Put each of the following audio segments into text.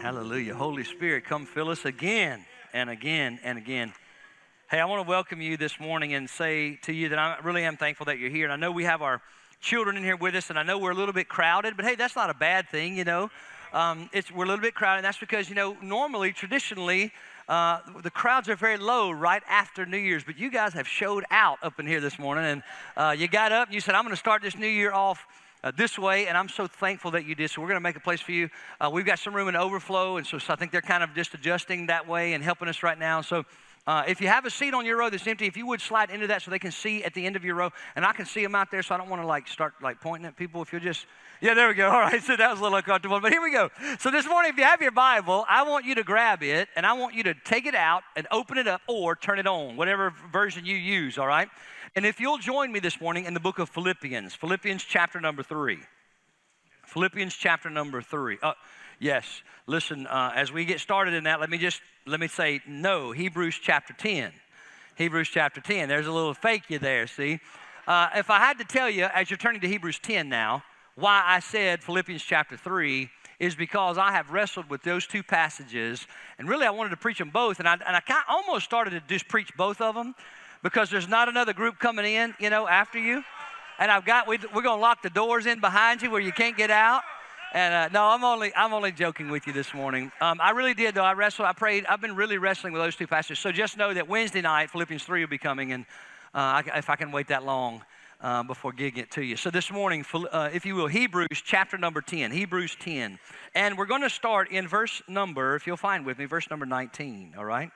Hallelujah. Holy Spirit, come fill us again and again and again. Hey, I want to welcome you this morning and say to you that I really am thankful that you're here. And I know we have our children in here with us, and I know we're a little bit crowded, but hey, that's not a bad thing, you know. Um, it's, we're a little bit crowded, and that's because, you know, normally, traditionally, uh, the crowds are very low right after New Year's, but you guys have showed out up in here this morning, and uh, you got up and you said, I'm going to start this new year off uh, this way, and I'm so thankful that you did. So we're going to make a place for you. Uh, we've got some room in overflow, and so, so, I think they're kind of just adjusting that way and helping us right now. So uh, if you have a seat on your row that's empty, if you would slide into that so they can see at the end of your row, and I can see them out there, so I don't want to like start like pointing at people. If you'll just, yeah, there we go. All right, so that was a little uncomfortable, but here we go. So this morning, if you have your Bible, I want you to grab it, and I want you to take it out and open it up or turn it on, whatever version you use. All right. And if you'll join me this morning in the book of Philippians, Philippians chapter number three. Philippians chapter number three. Uh, yes, listen, uh, as we get started in that, let me just, let me say no, Hebrews chapter 10. Hebrews chapter 10. There's a little fake you there, see? Uh, if I had to tell you, as you're turning to Hebrews 10 now, why I said Philippians chapter 3 is because I have wrestled with those two passages, and really I wanted to preach them both, and I, and I kind of almost started to just preach both of them because there's not another group coming in, you know, after you. And I've got, we, we're going to lock the doors in behind you where you can't get out. And uh, no, I'm only, I'm only joking with you this morning. Um, I really did, though. I wrestled, I prayed. I've been really wrestling with those two passages. So just know that Wednesday night, Philippians 3 will be coming. And uh, I, if I can wait that long uh, before getting it to you. So this morning, uh, if you will, Hebrews chapter number 10. Hebrews 10. And we're going to start in verse number, if you'll find with me, verse number 19, all right?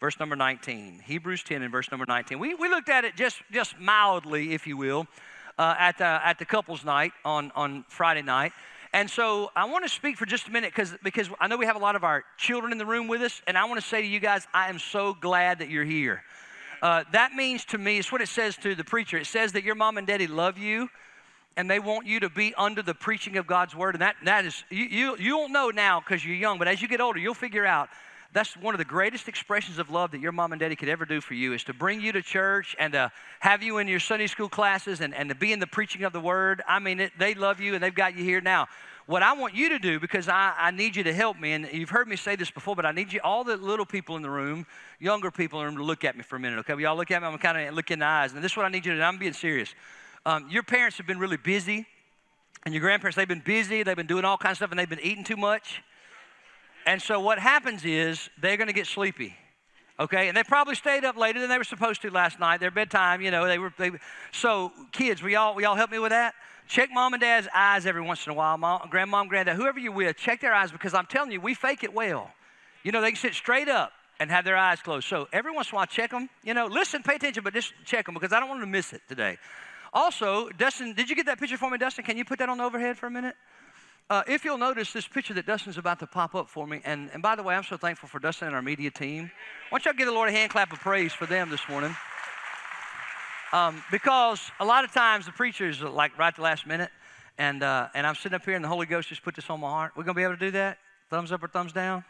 Verse number 19. Hebrews 10 and verse number 19. We, we looked at it just, just mildly, if you will, uh, at, the, at the couples' night on, on Friday night. And so I want to speak for just a minute because because I know we have a lot of our children in the room with us, and I want to say to you guys, I am so glad that you're here. Uh, that means to me, it's what it says to the preacher. It says that your mom and daddy love you, and they want you to be under the preaching of God's word. And that that is you you, you won't know now because you're young, but as you get older, you'll figure out that's one of the greatest expressions of love that your mom and daddy could ever do for you is to bring you to church and to have you in your Sunday school classes and, and to be in the preaching of the word. I mean, it, they love you and they've got you here now. What I want you to do, because I, I need you to help me, and you've heard me say this before, but I need you, all the little people in the room, younger people in the room, to look at me for a minute, okay? Y'all look at me? I'm kind of looking in the eyes. And this is what I need you to do. I'm being serious. Um, your parents have been really busy, and your grandparents, they've been busy. They've been doing all kinds of stuff, and they've been eating too much. And so what happens is they're going to get sleepy. Okay, and they probably stayed up later than they were supposed to last night. Their bedtime, you know, they were. They, so, kids, we all we all help me with that. Check mom and dad's eyes every once in a while. Mom, grandmom, granddad, whoever you're with, check their eyes because I'm telling you, we fake it well. You know, they can sit straight up and have their eyes closed. So every once in a while, check them. You know, listen, pay attention, but just check them because I don't want them to miss it today. Also, Dustin, did you get that picture for me, Dustin? Can you put that on the overhead for a minute? Uh, if you'll notice this picture that Dustin's about to pop up for me, and, and by the way, I'm so thankful for Dustin and our media team. Why don't y'all give the Lord a hand clap of praise for them this morning? Um, because a lot of times the preachers are like right the last minute, and, uh, and I'm sitting up here and the Holy Ghost just put this on my heart. We're going to be able to do that? Thumbs up or thumbs down?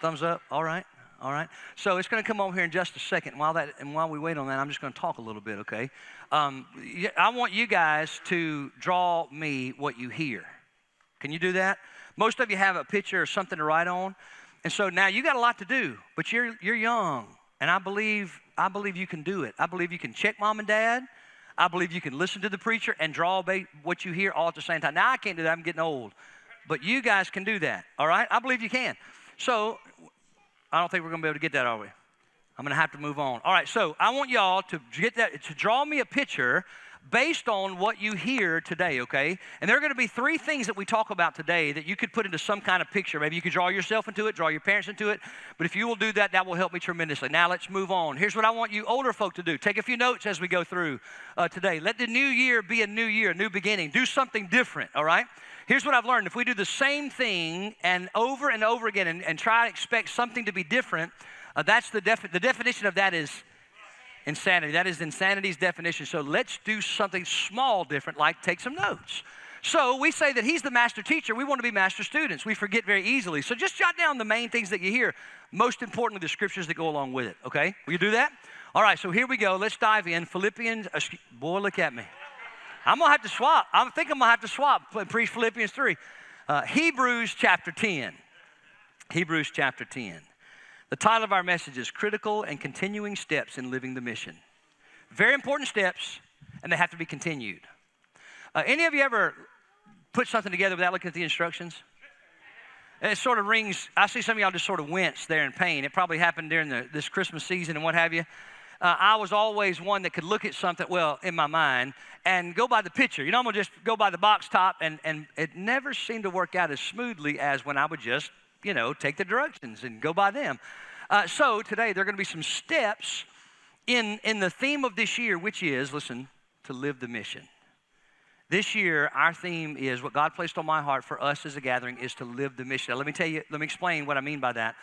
Thumbs up. All right. All right. So it's going to come over here in just a second. While that and while we wait on that, I'm just going to talk a little bit. Okay. Um, I want you guys to draw me what you hear. Can you do that? Most of you have a picture or something to write on. And so now you got a lot to do, but you're, you're young. And I believe, I believe you can do it. I believe you can check mom and dad. I believe you can listen to the preacher and draw what you hear all at the same time. Now, I can't do that. I'm getting old. But you guys can do that, all right? I believe you can. So, I don't think we're going to be able to get that, are we? I'm going to have to move on. All right, so I want y'all to get that, to draw me a picture based on what you hear today, okay? And there are going to be three things that we talk about today that you could put into some kind of picture. Maybe you could draw yourself into it, draw your parents into it. But if you will do that, that will help me tremendously. Now let's move on. Here's what I want you older folk to do take a few notes as we go through uh, today. Let the new year be a new year, a new beginning. Do something different, all right? Here's what I've learned if we do the same thing and over and over again and, and try to expect something to be different, uh, that's the, defi- the definition of that is Insanity. That is insanity's definition. So let's do something small different, like take some notes. So we say that he's the master teacher. We want to be master students. We forget very easily. So just jot down the main things that you hear. Most importantly, the scriptures that go along with it. Okay? Will you do that? All right, so here we go. Let's dive in. Philippians, boy, look at me. I'm going to have to swap. I think I'm going to have to swap and preach Philippians 3. Uh, Hebrews chapter 10. Hebrews chapter 10. The title of our message is Critical and Continuing Steps in Living the Mission. Very important steps, and they have to be continued. Uh, any of you ever put something together without looking at the instructions? It sort of rings, I see some of y'all just sort of wince there in pain. It probably happened during the, this Christmas season and what have you. Uh, I was always one that could look at something, well, in my mind, and go by the picture. You know, I'm gonna just go by the box top, and, and it never seemed to work out as smoothly as when I would just, you know, take the directions and go by them. Uh, so today, there are gonna be some steps in, in the theme of this year, which is, listen, to live the mission. This year, our theme is what God placed on my heart for us as a gathering is to live the mission. Now, let me tell you, let me explain what I mean by that.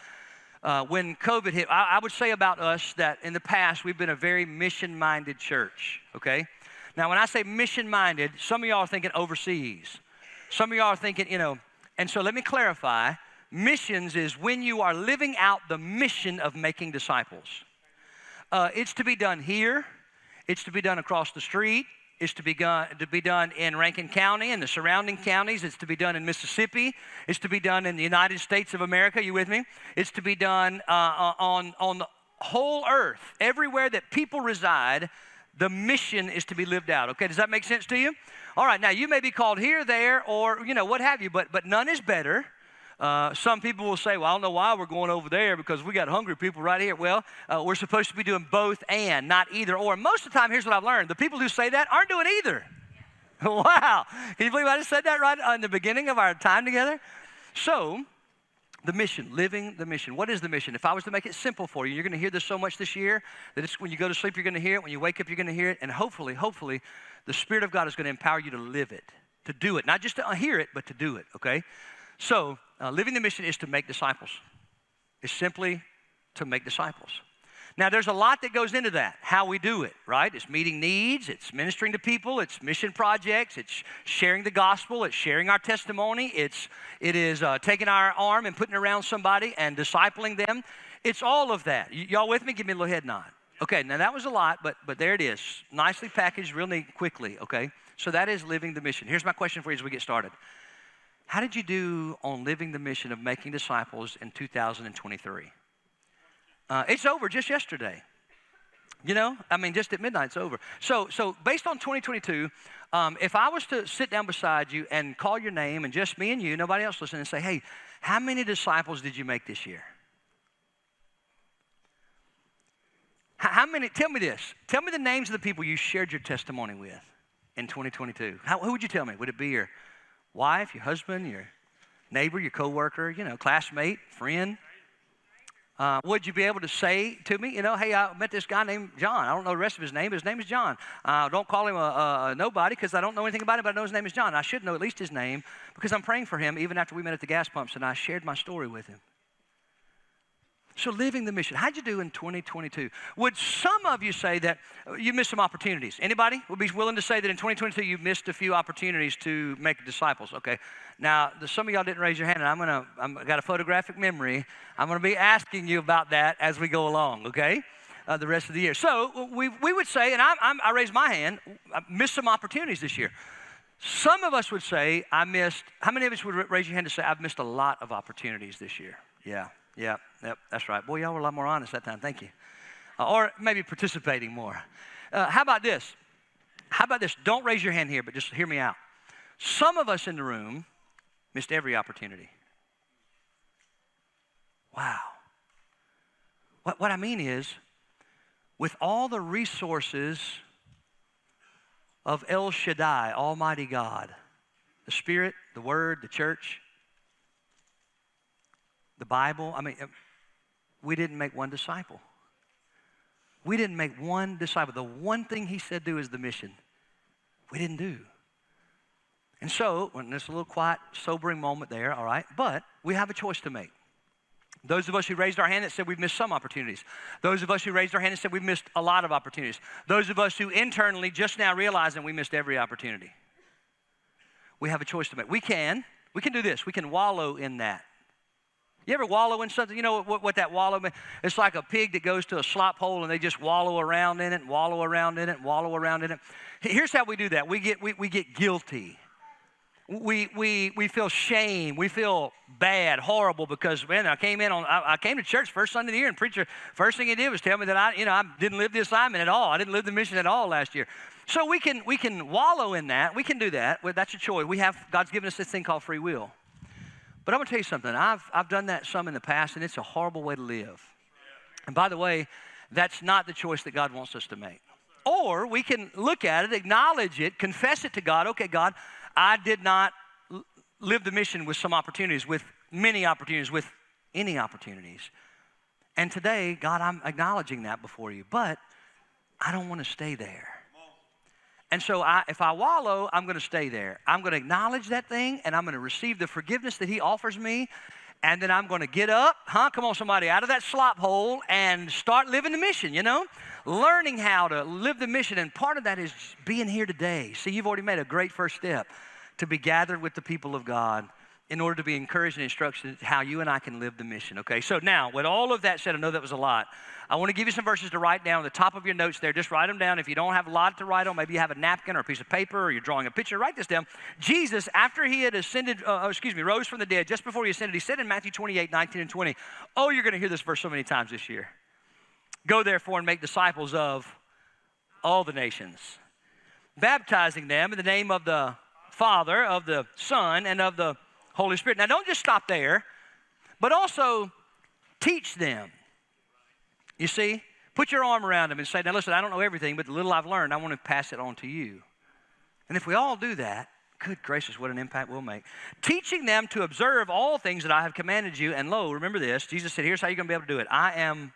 Uh, when COVID hit, I, I would say about us that in the past, we've been a very mission minded church, okay? Now, when I say mission minded, some of y'all are thinking overseas. Some of y'all are thinking, you know, and so let me clarify missions is when you are living out the mission of making disciples. Uh, it's to be done here, it's to be done across the street, it's to be, done, to be done in Rankin County and the surrounding counties. It's to be done in Mississippi. It's to be done in the United States of America. You with me? It's to be done uh, uh, on, on the whole earth. Everywhere that people reside, the mission is to be lived out. Okay, does that make sense to you? All right, now you may be called here, there, or, you know, what have you, but, but none is better uh, some people will say, well, I don't know why we're going over there because we got hungry people right here. Well, uh, we're supposed to be doing both and, not either or. Most of the time, here's what I've learned the people who say that aren't doing either. wow. Can you believe I just said that right in the beginning of our time together? So, the mission, living the mission. What is the mission? If I was to make it simple for you, you're going to hear this so much this year that it's when you go to sleep, you're going to hear it. When you wake up, you're going to hear it. And hopefully, hopefully, the Spirit of God is going to empower you to live it, to do it. Not just to hear it, but to do it, okay? So, uh, living the mission is to make disciples. It's simply to make disciples. Now, there's a lot that goes into that, how we do it, right? It's meeting needs, it's ministering to people, it's mission projects, it's sharing the gospel, it's sharing our testimony, it's, it is uh, taking our arm and putting around somebody and discipling them. It's all of that. Y- y'all with me? Give me a little head nod. Okay, now that was a lot, but, but there it is. Nicely packaged, real neat, quickly, okay? So that is living the mission. Here's my question for you as we get started. How did you do on living the mission of making disciples in 2023? Uh, it's over just yesterday. You know, I mean, just at midnight, it's over. So, so based on 2022, um, if I was to sit down beside you and call your name and just me and you, nobody else listening, and say, hey, how many disciples did you make this year? How many, tell me this. Tell me the names of the people you shared your testimony with in 2022. How, who would you tell me? Would it be your wife, your husband, your neighbor, your coworker, you know, classmate, friend. Uh, would you be able to say to me, you know, hey, I met this guy named John. I don't know the rest of his name, his name is John. Uh, don't call him a, a nobody because I don't know anything about him, but I know his name is John. I should know at least his name because I'm praying for him even after we met at the gas pumps and I shared my story with him. So, living the mission. How'd you do in 2022? Would some of you say that uh, you missed some opportunities? Anybody would be willing to say that in 2022 you missed a few opportunities to make disciples? Okay. Now, the, some of y'all didn't raise your hand, and I'm gonna. I'm got a photographic memory. I'm gonna be asking you about that as we go along. Okay. Uh, the rest of the year. So we, we would say, and I'm, I'm, I raised my hand, I missed some opportunities this year. Some of us would say, I missed, how many of us would raise your hand to say, I've missed a lot of opportunities this year? Yeah, yeah, yep, that's right. Boy, y'all were a lot more honest that time. Thank you. Uh, or maybe participating more. Uh, how about this? How about this? Don't raise your hand here, but just hear me out. Some of us in the room missed every opportunity. Wow. What, what I mean is, with all the resources of El Shaddai, Almighty God, the Spirit, the Word, the church, the Bible. I mean, uh, we didn't make one disciple. We didn't make one disciple. The one thing he said do is the mission. We didn't do. And so, when there's a little quiet, sobering moment there, all right, but we have a choice to make. Those of us who raised our hand that said we've missed some opportunities. Those of us who raised our hand and said we've missed a lot of opportunities. Those of us who internally just now realizing we missed every opportunity. We have a choice to make. We can, we can do this. We can wallow in that. You ever wallow in something? You know what, what that wallow means? It's like a pig that goes to a slop hole and they just wallow around in it, and wallow around in it, and wallow around in it. Here's how we do that we get, we, we get guilty. we, we, we feel shame. We feel bad, horrible because, man, I came in on, I, I, came to church first Sunday of the year and preacher, first thing he did was tell me that I, you know, I didn't live the assignment at all. I didn't live the mission at all last year. So we can, we can wallow in that. We can do that. That's a choice. We have, God's given us this thing called free will. But I'm going to tell you something. I've, I've done that some in the past, and it's a horrible way to live. And by the way, that's not the choice that God wants us to make. Or we can look at it, acknowledge it, confess it to God. Okay, God, I did not live the mission with some opportunities, with many opportunities, with any opportunities. And today, God, I'm acknowledging that before you, but I don't want to stay there. And so, I, if I wallow, I'm going to stay there. I'm going to acknowledge that thing and I'm going to receive the forgiveness that He offers me. And then I'm going to get up, huh? Come on, somebody, out of that slop hole and start living the mission, you know? Learning how to live the mission. And part of that is being here today. See, you've already made a great first step to be gathered with the people of God in order to be encouraged and instructed how you and I can live the mission. Okay, so now with all of that said, I know that was a lot. I want to give you some verses to write down on the top of your notes there. Just write them down. If you don't have a lot to write on, maybe you have a napkin or a piece of paper or you're drawing a picture, write this down. Jesus, after he had ascended, uh, oh, excuse me, rose from the dead, just before he ascended, he said in Matthew 28, 19 and 20, oh, you're going to hear this verse so many times this year. Go therefore and make disciples of all the nations, baptizing them in the name of the Father, of the Son, and of the Holy Spirit. Now, don't just stop there, but also teach them. You see, put your arm around them and say, Now, listen, I don't know everything, but the little I've learned, I want to pass it on to you. And if we all do that, good gracious, what an impact we'll make. Teaching them to observe all things that I have commanded you. And lo, remember this Jesus said, Here's how you're going to be able to do it I am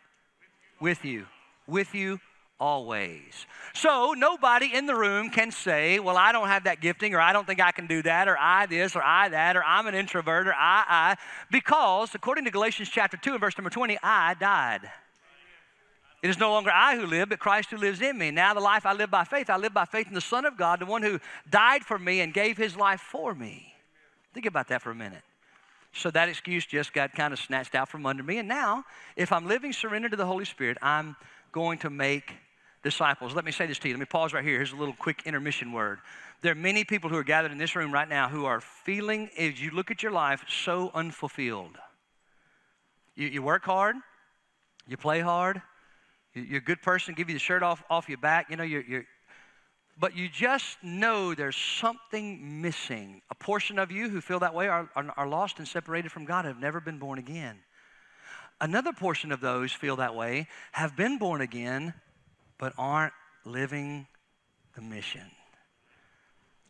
with you, with you always. So nobody in the room can say, Well, I don't have that gifting, or I don't think I can do that, or I this, or I that, or I'm an introvert, or I, I, because according to Galatians chapter 2 and verse number 20, I died. It is no longer I who live, but Christ who lives in me. Now, the life I live by faith, I live by faith in the Son of God, the one who died for me and gave his life for me. Think about that for a minute. So that excuse just got kind of snatched out from under me. And now, if I'm living surrendered to the Holy Spirit, I'm going to make disciples. Let me say this to you. Let me pause right here. Here's a little quick intermission word. There are many people who are gathered in this room right now who are feeling, as you look at your life, so unfulfilled. You, you work hard, you play hard, you're a good person, give you the shirt off, off your back, you know, you're, you're but you just know there's something missing. A portion of you who feel that way are, are, are, lost and separated from God, have never been born again. Another portion of those feel that way, have been born again, but aren't living the mission.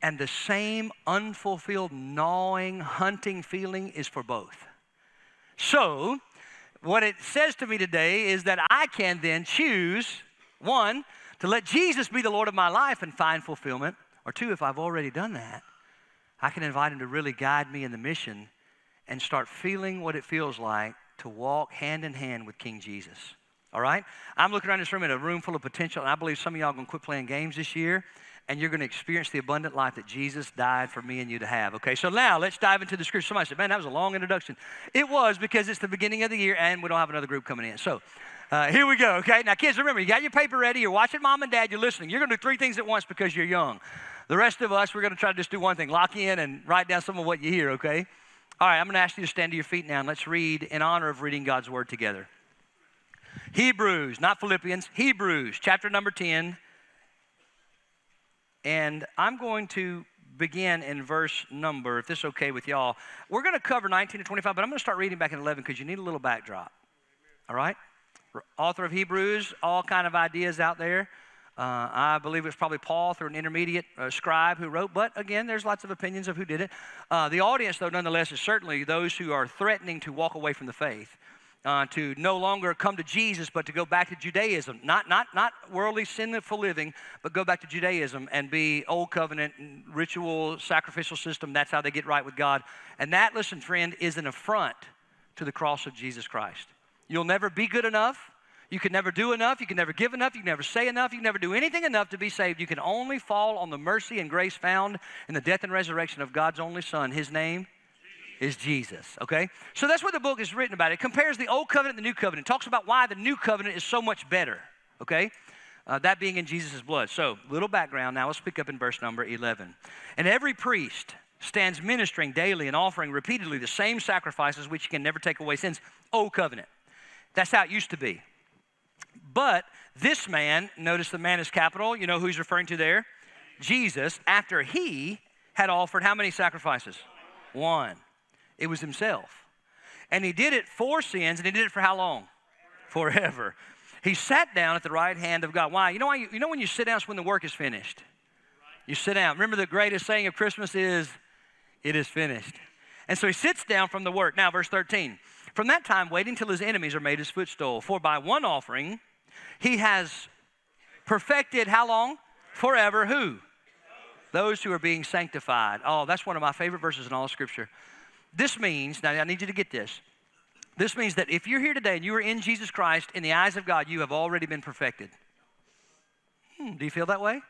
And the same unfulfilled, gnawing, hunting feeling is for both. So, what it says to me today is that I can then choose one, to let Jesus be the Lord of my life and find fulfillment, or two, if I've already done that, I can invite Him to really guide me in the mission and start feeling what it feels like to walk hand in hand with King Jesus. All right? I'm looking around this room in a room full of potential, and I believe some of y'all are going to quit playing games this year, and you're going to experience the abundant life that Jesus died for me and you to have. Okay, so now let's dive into the scripture. Somebody said, Man, that was a long introduction. It was because it's the beginning of the year, and we don't have another group coming in. So, uh, here we go, okay? Now, kids, remember, you got your paper ready, you're watching mom and dad, you're listening. You're going to do three things at once because you're young. The rest of us, we're going to try to just do one thing lock in and write down some of what you hear, okay? All right, I'm going to ask you to stand to your feet now and let's read in honor of reading God's word together. Hebrews, not Philippians, Hebrews, chapter number 10. And I'm going to begin in verse number, if this is okay with y'all. We're going to cover 19 to 25, but I'm going to start reading back in 11 because you need a little backdrop. All right? Author of Hebrews, all kind of ideas out there. Uh, I believe it's probably Paul through an intermediate uh, scribe who wrote, but again, there's lots of opinions of who did it. Uh, the audience, though, nonetheless, is certainly those who are threatening to walk away from the faith uh, to no longer come to Jesus, but to go back to Judaism. Not, not, not worldly, sinful living, but go back to Judaism and be old covenant, ritual, sacrificial system. That's how they get right with God. And that, listen, friend, is an affront to the cross of Jesus Christ. You'll never be good enough. You can never do enough. You can never give enough. You can never say enough. You can never do anything enough to be saved. You can only fall on the mercy and grace found in the death and resurrection of God's only Son. His name is Jesus, okay? So that's what the book is written about. It compares the old covenant and the new covenant. It talks about why the new covenant is so much better, okay? Uh, that being in Jesus' blood. So, little background now. Let's pick up in verse number 11. And every priest stands ministering daily and offering repeatedly the same sacrifices which can never take away sins. Old covenant. That's how it used to be. But this man, notice the man is capital. You know who he's referring to there? Jesus, after he had offered how many sacrifices? One. It was himself. And he did it for sins, and he did it for how long? Forever. He sat down at the right hand of God. Why? You know why? You, you know when you sit down, it's when the work is finished. You sit down. Remember the greatest saying of Christmas is, "It is finished." And so he sits down from the work. Now, verse 13. From that time, waiting till his enemies are made his footstool. For by one offering, he has perfected how long? Forever. Who? Those who are being sanctified. Oh, that's one of my favorite verses in all Scripture. This means, now I need you to get this. This means that if you're here today and you are in Jesus Christ, in the eyes of God, you have already been perfected. Hmm, do you feel that way?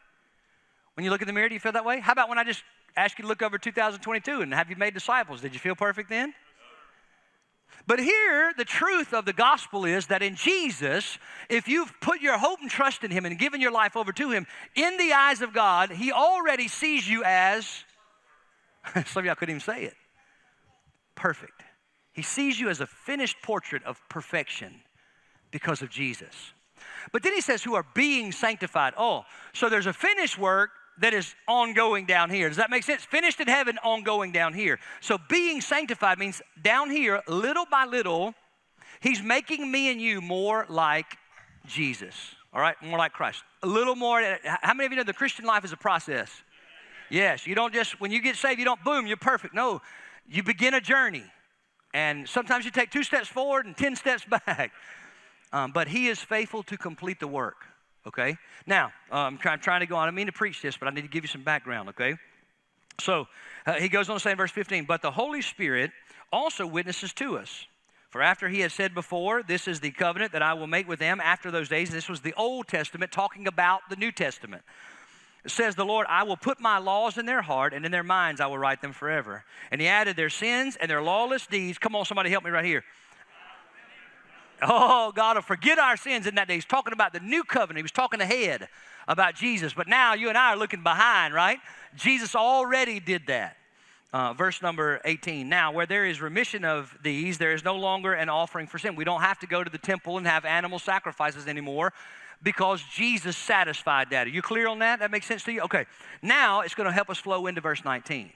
When you look in the mirror, do you feel that way? How about when I just ask you to look over 2022 and have you made disciples? Did you feel perfect then? But here, the truth of the gospel is that in Jesus, if you've put your hope and trust in Him and given your life over to Him, in the eyes of God, He already sees you as, some of y'all couldn't even say it, perfect. He sees you as a finished portrait of perfection because of Jesus. But then He says, who are being sanctified. Oh, so there's a finished work that is ongoing down here. Does that make sense? Finished in heaven, ongoing down here. So being sanctified means down here, little by little, He's making me and you more like Jesus. All right, more like Christ. A little more. How many of you know the Christian life is a process? Yes, you don't just, when you get saved, you don't, boom, you're perfect. No, you begin a journey. And sometimes you take two steps forward and 10 steps back. Um, but He is faithful to complete the work okay? Now, I'm, try, I'm, trying to go on. I mean to preach this, but I need to give you some background, okay? So uh, he goes on to say in verse 15, but the Holy Spirit also witnesses to us. For after he had said before, This is the covenant that I will make with them after those days, this was the Old Testament talking about the New Testament. Says the Lord, I will put my laws in their heart, and in their minds I will write them forever. And he added their sins and their lawless deeds. Come on, somebody help me right here. Oh, God will forget our sins in that day. He's talking about the new covenant. He was talking ahead about Jesus. But now you and I are looking behind, right? Jesus already did that. Uh, verse number 18. Now, where there is remission of these, there is no longer an offering for sin. We don't have to go to the temple and have animal sacrifices anymore because Jesus satisfied that. Are you clear on that? That makes sense to you? Okay. Now it's going to help us flow into verse 19.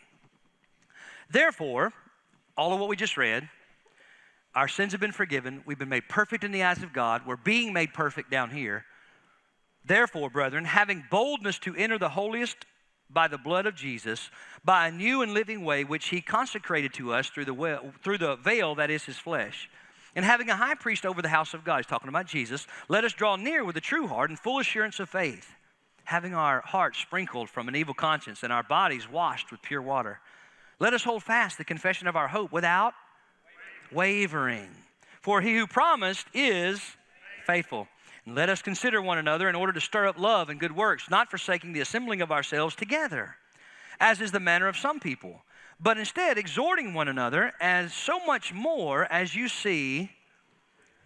Therefore, all of what we just read, our sins have been forgiven. We've been made perfect in the eyes of God. We're being made perfect down here. Therefore, brethren, having boldness to enter the holiest by the blood of Jesus, by a new and living way which he consecrated to us through the, through the veil that is his flesh. And having a high priest over the house of God, he's talking about Jesus, let us draw near with a true heart and full assurance of faith, having our hearts sprinkled from an evil conscience and our bodies washed with pure water. Let us hold fast the confession of our hope without wavering. For he who promised is faithful. And let us consider one another in order to stir up love and good works, not forsaking the assembling of ourselves together, as is the manner of some people, but instead exhorting one another, as so much more as you see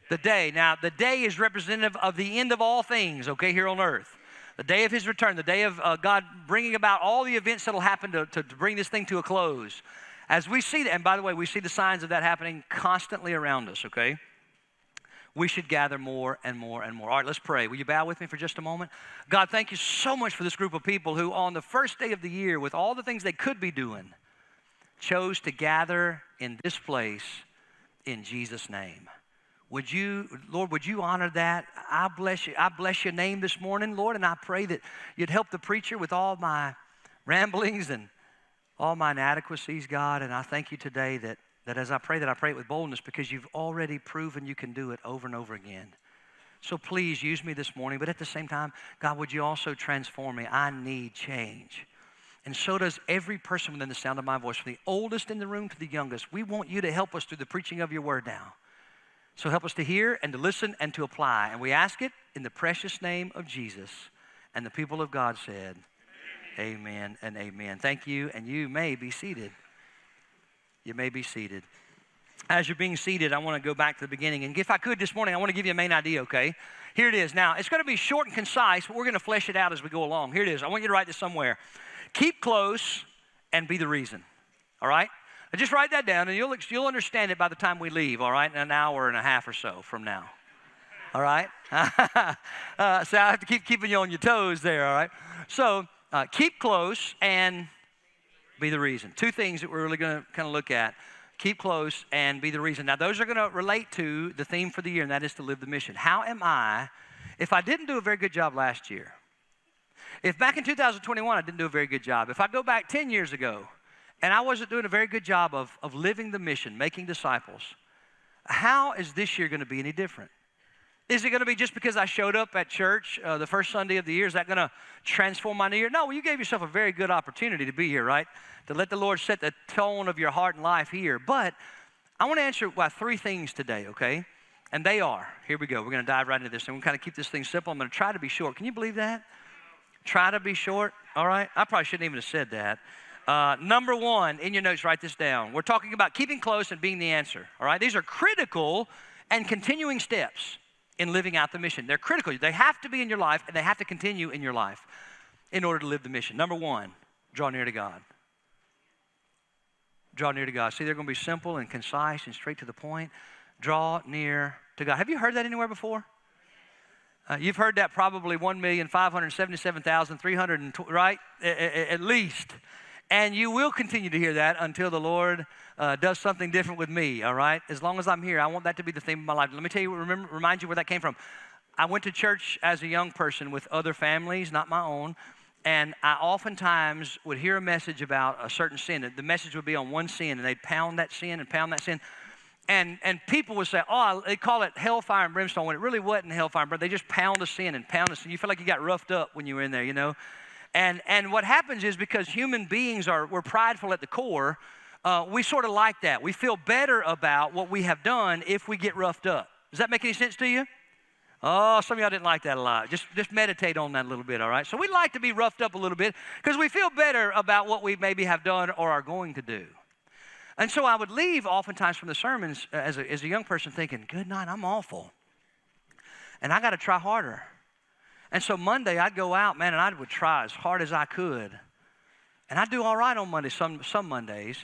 the day. Now, the day is representative of the end of all things, okay, here on earth. The day of his return, the day of uh, God bringing about all the events that will happen to, to, to bring this thing to a close. As we see that, and by the way, we see the signs of that happening constantly around us, okay? We should gather more and more and more. All right, let's pray. Will you bow with me for just a moment? God, thank you so much for this group of people who, on the first day of the year, with all the things they could be doing, chose to gather in this place in Jesus' name. Would you, Lord, would you honor that? I bless you. I bless your name this morning, Lord, and I pray that you'd help the preacher with all my ramblings and all my inadequacies, God, and I thank you today that, that as I pray that I pray it with boldness because you've already proven you can do it over and over again. So please use me this morning, but at the same time, God, would you also transform me? I need change. And so does every person within the sound of my voice, from the oldest in the room to the youngest. We want you to help us through the preaching of your word now. So help us to hear and to listen and to apply. And we ask it in the precious name of Jesus. And the people of God said, Amen and amen. Thank you, and you may be seated. You may be seated. As you're being seated, I want to go back to the beginning. And if I could this morning, I want to give you a main idea, okay? Here it is. Now, it's going to be short and concise, but we're going to flesh it out as we go along. Here it is. I want you to write this somewhere. Keep close and be the reason. all right? Just write that down and you'll, you'll understand it by the time we leave, all right? In an hour and a half or so from now. All right? uh, so I have to keep keeping you on your toes there, all right? So uh, keep close and be the reason. Two things that we're really going to kind of look at keep close and be the reason. Now, those are going to relate to the theme for the year, and that is to live the mission. How am I, if I didn't do a very good job last year, if back in 2021 I didn't do a very good job, if I go back 10 years ago and I wasn't doing a very good job of, of living the mission, making disciples, how is this year going to be any different? Is it going to be just because I showed up at church uh, the first Sunday of the year? Is that going to transform my new year? No, well, you gave yourself a very good opportunity to be here, right? To let the Lord set the tone of your heart and life here. But I want to answer why three things today, okay? And they are, here we go. We're going to dive right into this. And we're going to kind of keep this thing simple. I'm going to try to be short. Can you believe that? Try to be short, all right? I probably shouldn't even have said that. Uh, number one, in your notes, write this down. We're talking about keeping close and being the answer, all right? These are critical and continuing steps in living out the mission. They're critical. They have to be in your life and they have to continue in your life in order to live the mission. Number one, draw near to God. Draw near to God. See, they're going to be simple and concise and straight to the point. Draw near to God. Have you heard that anywhere before? Uh, you've heard that probably 1,577,300, right? At least. And you will continue to hear that until the Lord uh, does something different with me, all right? As long as I'm here, I want that to be the theme of my life. Let me tell you, remember, remind you where that came from. I went to church as a young person with other families, not my own, and I oftentimes would hear a message about a certain sin. The message would be on one sin, and they'd pound that sin and pound that sin. And, and people would say, oh, they call it hellfire and brimstone when it really wasn't hellfire, but they just pound us in and pound us sin. You feel like you got roughed up when you were in there, you know? And, and what happens is because human beings are, we're prideful at the core, uh, we sort of like that. We feel better about what we have done if we get roughed up. Does that make any sense to you? Oh, some of y'all didn't like that a lot. Just, just meditate on that a little bit, all right? So we like to be roughed up a little bit because we feel better about what we maybe have done or are going to do. And so I would leave oftentimes from the sermons uh, as a, as a young person thinking, good night, I'm awful. And I got to try harder. And so Monday I'd go out, man, and I would try as hard as I could. And I'd do all right on Monday, some, some Mondays.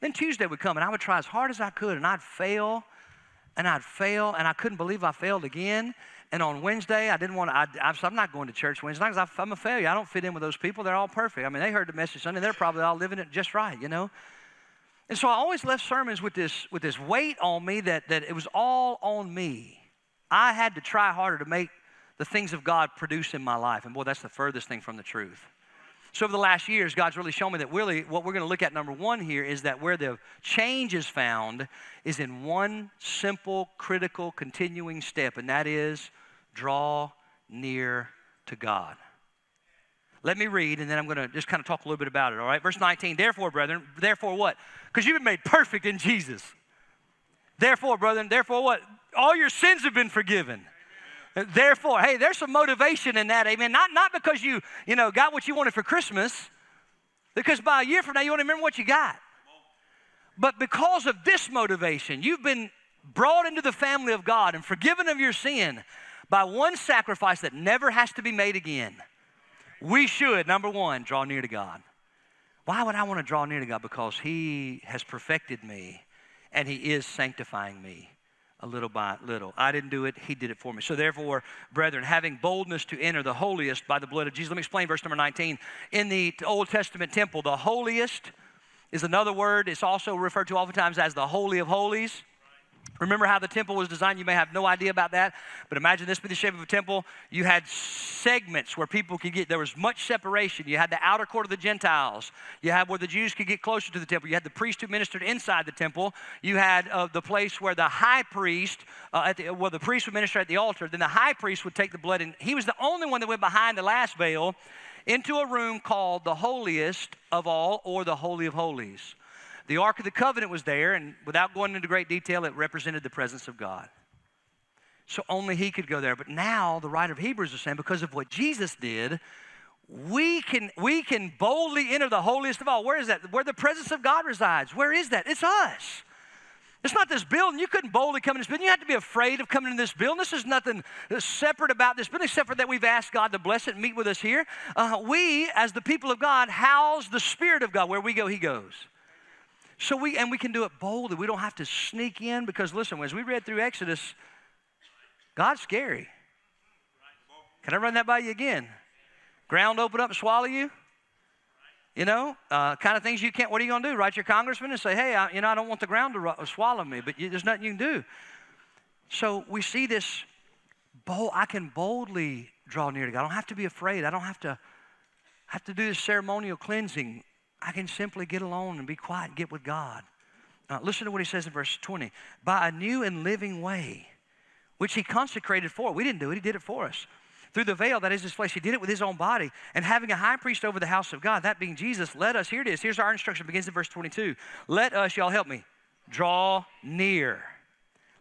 Then Tuesday would come and I would try as hard as I could and I'd fail and I'd fail and I couldn't believe I failed again. And on Wednesday, I didn't want to, I, I'm not going to church Wednesday because I'm a failure. I don't fit in with those people. They're all perfect. I mean, they heard the message Sunday. They're probably all living it just right, you know? And so I always left sermons with this, with this weight on me that, that it was all on me. I had to try harder to make the things of God produce in my life. And boy, that's the furthest thing from the truth. So, over the last years, God's really shown me that really what we're going to look at, number one, here is that where the change is found is in one simple, critical, continuing step, and that is draw near to God. Let me read, and then I'm going to just kind of talk a little bit about it, all right? Verse 19, therefore, brethren, therefore what? Because you've been made perfect in Jesus. Therefore, brethren, therefore what? All your sins have been forgiven. Therefore, hey, there's some motivation in that, amen. Not, not because you, you know, got what you wanted for Christmas, because by a year from now you won't remember what you got. But because of this motivation, you've been brought into the family of God and forgiven of your sin by one sacrifice that never has to be made again. We should, number one, draw near to God. Why would I want to draw near to God? Because He has perfected me and He is sanctifying me a little by little. I didn't do it, He did it for me. So, therefore, brethren, having boldness to enter the holiest by the blood of Jesus. Let me explain verse number 19. In the Old Testament temple, the holiest is another word. It's also referred to oftentimes as the Holy of Holies. Remember how the temple was designed? You may have no idea about that, but imagine this be the shape of a temple. You had segments where people could get, there was much separation. You had the outer court of the Gentiles. You had where the Jews could get closer to the temple. You had the priest who ministered inside the temple. You had uh, the place where the high priest, uh, at the, well, the priest would minister at the altar. Then the high priest would take the blood, and he was the only one that went behind the last veil into a room called the holiest of all, or the Holy of Holies. The Ark of the Covenant was there, and without going into great detail, it represented the presence of God. So only He could go there. But now the writer of Hebrews is saying, because of what Jesus did, we can, we can boldly enter the holiest of all. Where is that? Where the presence of God resides. Where is that? It's us. It's not this building. You couldn't boldly come in this building. You have to be afraid of coming in this building. This is nothing separate about this building except for that we've asked God to bless it and meet with us here. Uh, we, as the people of God, house the Spirit of God. Where we go, He goes. So we, and we can do it boldly. We don't have to sneak in because listen, as we read through Exodus, God's scary. Can I run that by you again? Ground open up and swallow you? You know, uh, kind of things you can't, what are you going to do? Write your congressman and say, hey, I, you know, I don't want the ground to uh, swallow me, but you, there's nothing you can do. So we see this bold, I can boldly draw near to God. I don't have to be afraid. I don't have to have to do this ceremonial cleansing. I can simply get alone and be quiet and get with God. Uh, listen to what he says in verse 20. By a new and living way, which he consecrated for. We didn't do it, he did it for us through the veil that is his flesh. He did it with his own body. And having a high priest over the house of God, that being Jesus, let us, here it is, here's our instruction, begins in verse 22. Let us, y'all help me, draw near.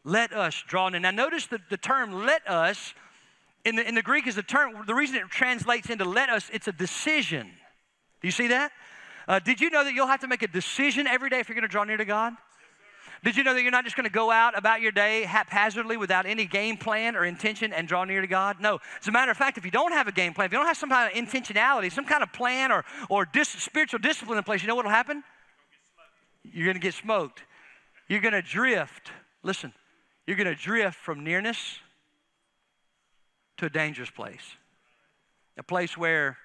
Let us draw near. Now notice the, the term let us in the, in the Greek is the term, the reason it translates into let us, it's a decision. Do you see that? Uh, did you know that you'll have to make a decision every day if you're going to draw near to God? Did you know that you're not just going to go out about your day haphazardly without any game plan or intention and draw near to God? No. As a matter of fact, if you don't have a game plan, if you don't have some kind of intentionality, some kind of plan or, or dis- spiritual discipline in place, you know what will happen? You're going to get smoked. You're going to drift. Listen, you're going to drift from nearness to a dangerous place. A place where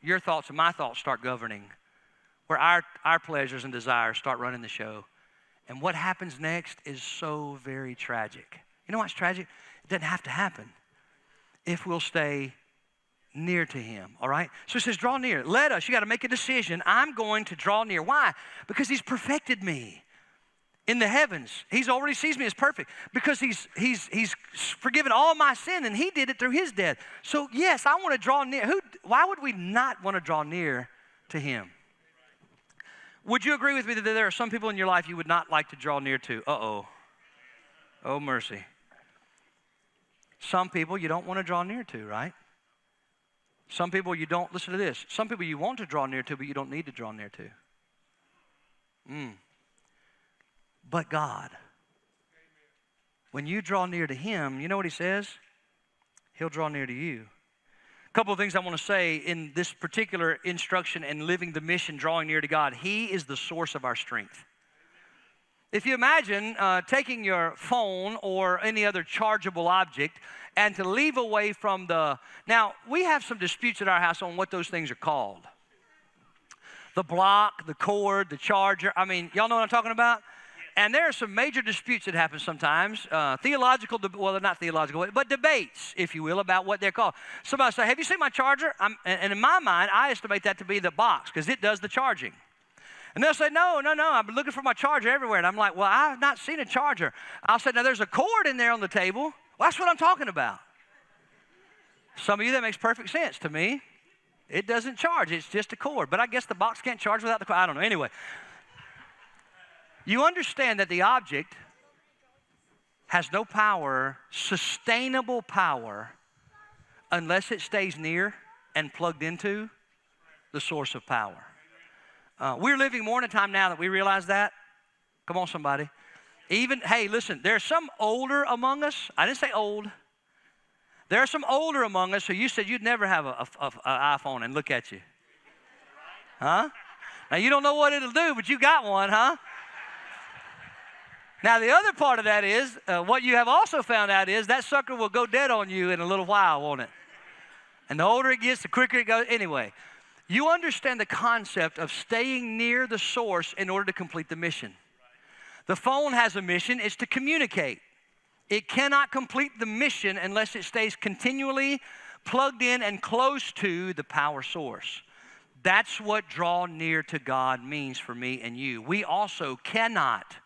your thoughts and my thoughts start governing, where our, our pleasures and desires start running the show and what happens next is so very tragic. You know what's tragic? It doesn't have to happen if we'll stay near to him, all right? So it says, draw near. Let us, you got to make a decision. I'm going to draw near. Why? Because he's perfected me in the heavens. He's already sees me as perfect because he's he's he's forgiven all my sin and he did it through his death. So yes, I want to draw near. Who why would we not want to draw near to him? Would you agree with me that there are some people in your life you would not like to draw near to? Uh oh. Oh, mercy. Some people you don't want to draw near to, right? Some people you don't, listen to this. Some people you want to draw near to, but you don't need to draw near to. Mm. But God. When you draw near to Him, you know what He says? He'll draw near to you. Couple of things I want to say in this particular instruction and living the mission, drawing near to God. He is the source of our strength. If you imagine uh, taking your phone or any other chargeable object and to leave away from the. Now, we have some disputes at our house on what those things are called the block, the cord, the charger. I mean, y'all know what I'm talking about? And there are some major disputes that happen sometimes, uh, theological, well, they're not theological, but debates, if you will, about what they're called. Somebody say, Have you seen my charger? I'm, and in my mind, I estimate that to be the box because it does the charging. And they'll say, No, no, no, I've been looking for my charger everywhere. And I'm like, Well, I've not seen a charger. I'll say, Now there's a cord in there on the table. Well, that's what I'm talking about. Some of you, that makes perfect sense to me. It doesn't charge, it's just a cord. But I guess the box can't charge without the cord. I don't know. Anyway, you understand that the object has no power, sustainable power, unless it stays near and plugged into the source of power. Uh, we're living more in a time now that we realize that. Come on, somebody. Even, hey, listen, there's some older among us. I didn't say old. There are some older among us who you said you'd never have an iPhone and look at you. Huh? Now, you don't know what it'll do, but you got one, huh? Now, the other part of that is uh, what you have also found out is that sucker will go dead on you in a little while, won't it? And the older it gets, the quicker it goes. Anyway, you understand the concept of staying near the source in order to complete the mission. The phone has a mission, it's to communicate. It cannot complete the mission unless it stays continually plugged in and close to the power source. That's what draw near to God means for me and you. We also cannot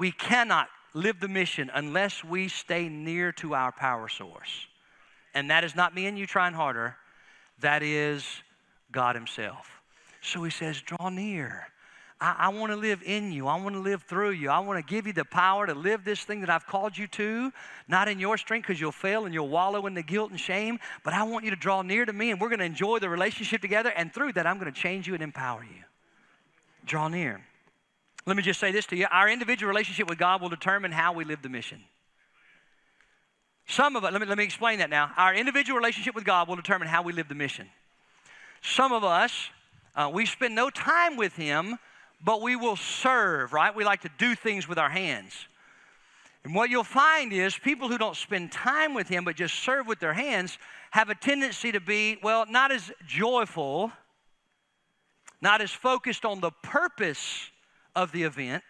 we cannot live the mission unless we stay near to our power source. And that is not me and you trying harder, that is God Himself. So He says, Draw near. I, I want to live in you. I want to live through you. I want to give you the power to live this thing that I've called you to, not in your strength because you'll fail and you'll wallow in the guilt and shame, but I want you to draw near to me and we're going to enjoy the relationship together. And through that, I'm going to change you and empower you. Draw near. Let me just say this to you our individual relationship with God will determine how we live the mission. Some of us, let me, let me explain that now. Our individual relationship with God will determine how we live the mission. Some of us, uh, we spend no time with Him, but we will serve, right? We like to do things with our hands. And what you'll find is people who don't spend time with Him but just serve with their hands have a tendency to be, well, not as joyful, not as focused on the purpose of the event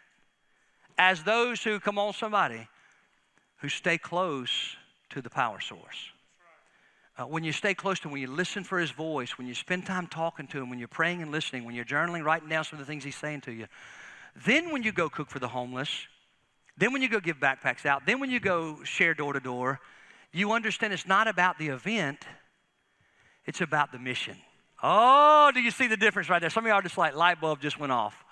as those who, come on, somebody, who stay close to the power source. Uh, when you stay close to him, when you listen for his voice, when you spend time talking to him, when you're praying and listening, when you're journaling, writing down some of the things he's saying to you, then when you go cook for the homeless, then when you go give backpacks out, then when you go share door to door, you understand it's not about the event, it's about the mission. Oh, do you see the difference right there? Some of y'all are just like light bulb just went off.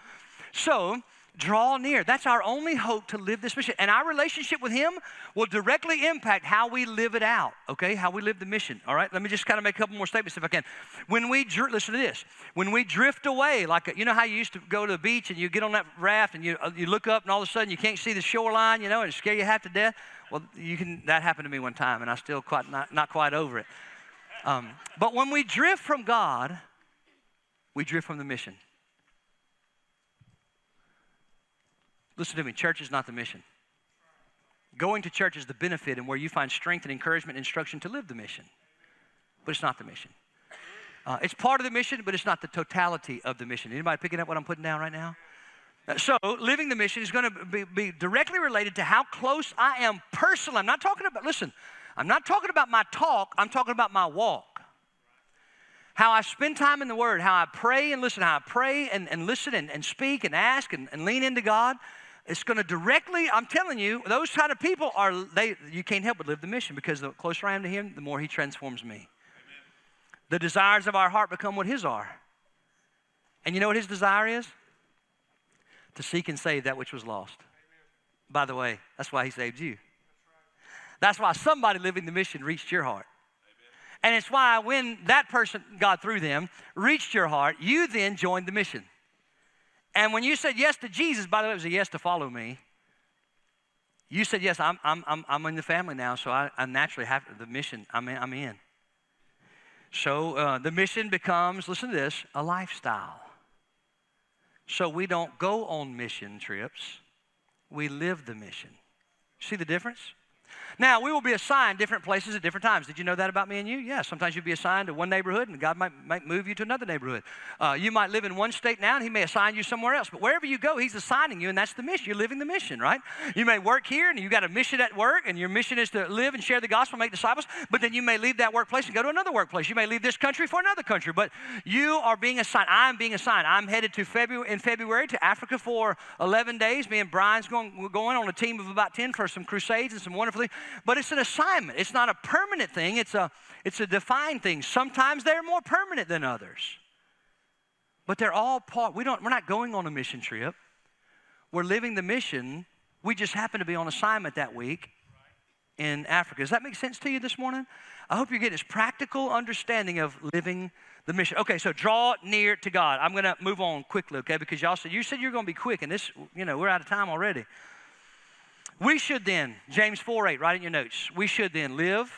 So, draw near. That's our only hope to live this mission. And our relationship with Him will directly impact how we live it out, okay? How we live the mission, all right? Let me just kind of make a couple more statements if I can. When we, dr- listen to this, when we drift away, like, you know how you used to go to the beach and you get on that raft and you, uh, you look up and all of a sudden you can't see the shoreline, you know, and scare you half to death? Well, you can, that happened to me one time and I still quite not, not quite over it. Um, but when we drift from God, we drift from the mission. Listen to me, church is not the mission. Going to church is the benefit and where you find strength and encouragement and instruction to live the mission. But it's not the mission. Uh, it's part of the mission, but it's not the totality of the mission. Anybody picking up what I'm putting down right now? Uh, so, living the mission is going to be, be directly related to how close I am personally. I'm not talking about, listen, I'm not talking about my talk, I'm talking about my walk. How I spend time in the Word, how I pray and listen, how I pray and, and listen and, and speak and ask and, and lean into God. It's going to directly, I'm telling you, those kind of people are, they, you can't help but live the mission because the closer I am to Him, the more He transforms me. Amen. The desires of our heart become what His are. And you know what His desire is? To seek and save that which was lost. Amen. By the way, that's why He saved you. That's why somebody living the mission reached your heart. And it's why when that person, God through them, reached your heart, you then joined the mission. And when you said yes to Jesus, by the way, it was a yes to follow me. You said, yes, I'm, I'm, I'm, I'm in the family now, so I, I naturally have the mission. I'm in. I'm in. So uh, the mission becomes, listen to this, a lifestyle. So we don't go on mission trips, we live the mission. See the difference? Now, we will be assigned different places at different times. Did you know that about me and you? Yeah, sometimes you'll be assigned to one neighborhood and God might, might move you to another neighborhood. Uh, you might live in one state now and He may assign you somewhere else. But wherever you go, He's assigning you, and that's the mission. You're living the mission, right? You may work here and you got a mission at work, and your mission is to live and share the gospel, make disciples, but then you may leave that workplace and go to another workplace. You may leave this country for another country, but you are being assigned. I'm being assigned. I'm headed to February in February to Africa for 11 days. Me and Brian's going, we're going on a team of about 10 for some crusades and some but it's an assignment. It's not a permanent thing, it's a, it's a defined thing. Sometimes they're more permanent than others. But they're all part. We don't, we're not going on a mission trip. We're living the mission. We just happen to be on assignment that week in Africa. Does that make sense to you this morning? I hope you're getting this practical understanding of living the mission. Okay, so draw near to God. I'm going to move on quickly, okay? Because y'all said you said you're going to be quick, and this, you know, we're out of time already. We should then, James 4 8, write in your notes, we should then live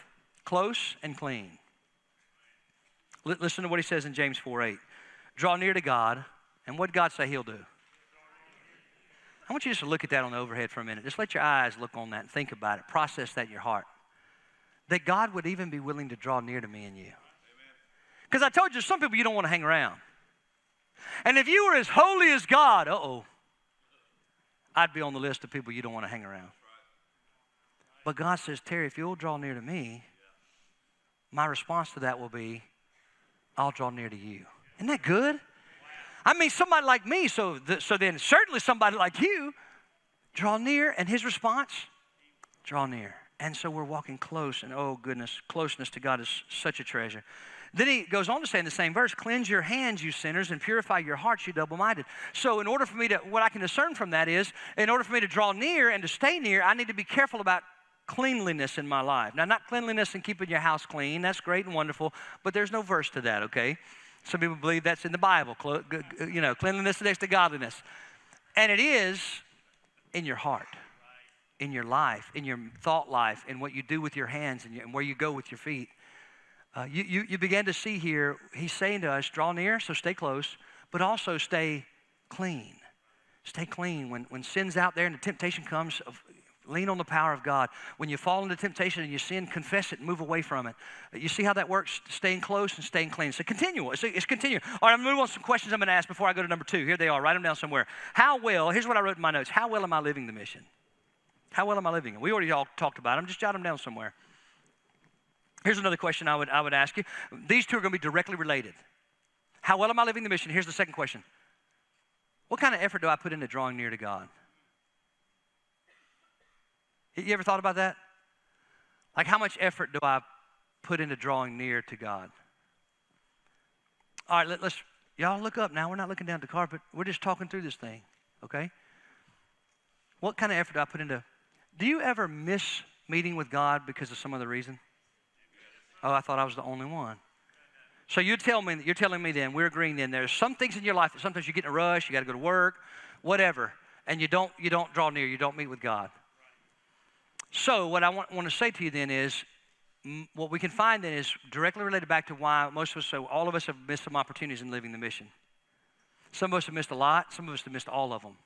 close and clean. L- listen to what he says in James 4 8. Draw near to God, and what God say he'll do? I want you just to look at that on the overhead for a minute. Just let your eyes look on that and think about it. Process that in your heart. That God would even be willing to draw near to me and you. Because I told you, some people you don't want to hang around. And if you were as holy as God, uh oh, I'd be on the list of people you don't want to hang around. But God says, Terry, if you'll draw near to me, my response to that will be, I'll draw near to you. Isn't that good? I mean, somebody like me, so, so then certainly somebody like you, draw near, and his response, draw near. And so we're walking close, and oh goodness, closeness to God is such a treasure. Then he goes on to say in the same verse, cleanse your hands, you sinners, and purify your hearts, you double minded. So, in order for me to, what I can discern from that is, in order for me to draw near and to stay near, I need to be careful about cleanliness in my life. Now, not cleanliness and keeping your house clean, that's great and wonderful, but there's no verse to that, okay? Some people believe that's in the Bible, you know, cleanliness next to godliness. And it is in your heart, in your life, in your thought life, in what you do with your hands and, and where you go with your feet. Uh, you, you, you begin to see here, he's saying to us, draw near, so stay close, but also stay clean. Stay clean. When, when sin's out there and the temptation comes, lean on the power of God. When you fall into temptation and you sin, confess it and move away from it. You see how that works? Staying close and staying clean. So continual. It's, it's continual. All right, I'm going to move on some questions I'm going to ask before I go to number two. Here they are. Write them down somewhere. How well, here's what I wrote in my notes. How well am I living the mission? How well am I living? We already all talked about them. Just jot them down somewhere. Here's another question I would, I would ask you. These two are going to be directly related. How well am I living the mission? Here's the second question What kind of effort do I put into drawing near to God? You ever thought about that? Like, how much effort do I put into drawing near to God? All right, let, us y'all look up now. We're not looking down the carpet. We're just talking through this thing, okay? What kind of effort do I put into? Do you ever miss meeting with God because of some other reason? Oh, I thought I was the only one. So you tell me, you're telling me then, we're agreeing then, there's some things in your life that sometimes you get in a rush, you got to go to work, whatever, and you don't, you don't draw near, you don't meet with God. So what I want, want to say to you then is, what we can find then is directly related back to why most of us, so all of us have missed some opportunities in living the mission. Some of us have missed a lot, some of us have missed all of them.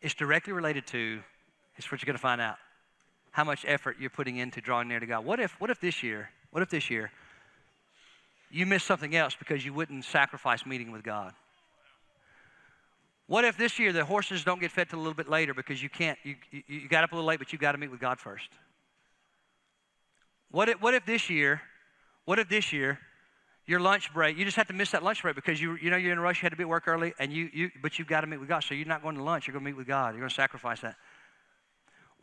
It's directly related to, it's what you're going to find out, how much effort you're putting into drawing near to God. What if, what if this year, what if this year you missed something else because you wouldn't sacrifice meeting with God? What if this year the horses don't get fed till a little bit later because you can't, you, you, you got up a little late, but you got to meet with God first? What if, what if this year, what if this year, your lunch break, you just have to miss that lunch break because you, you know you're in a rush, you had to be at work early, and you, you, but you've got to meet with God. So you're not going to lunch, you're going to meet with God. You're going to sacrifice that.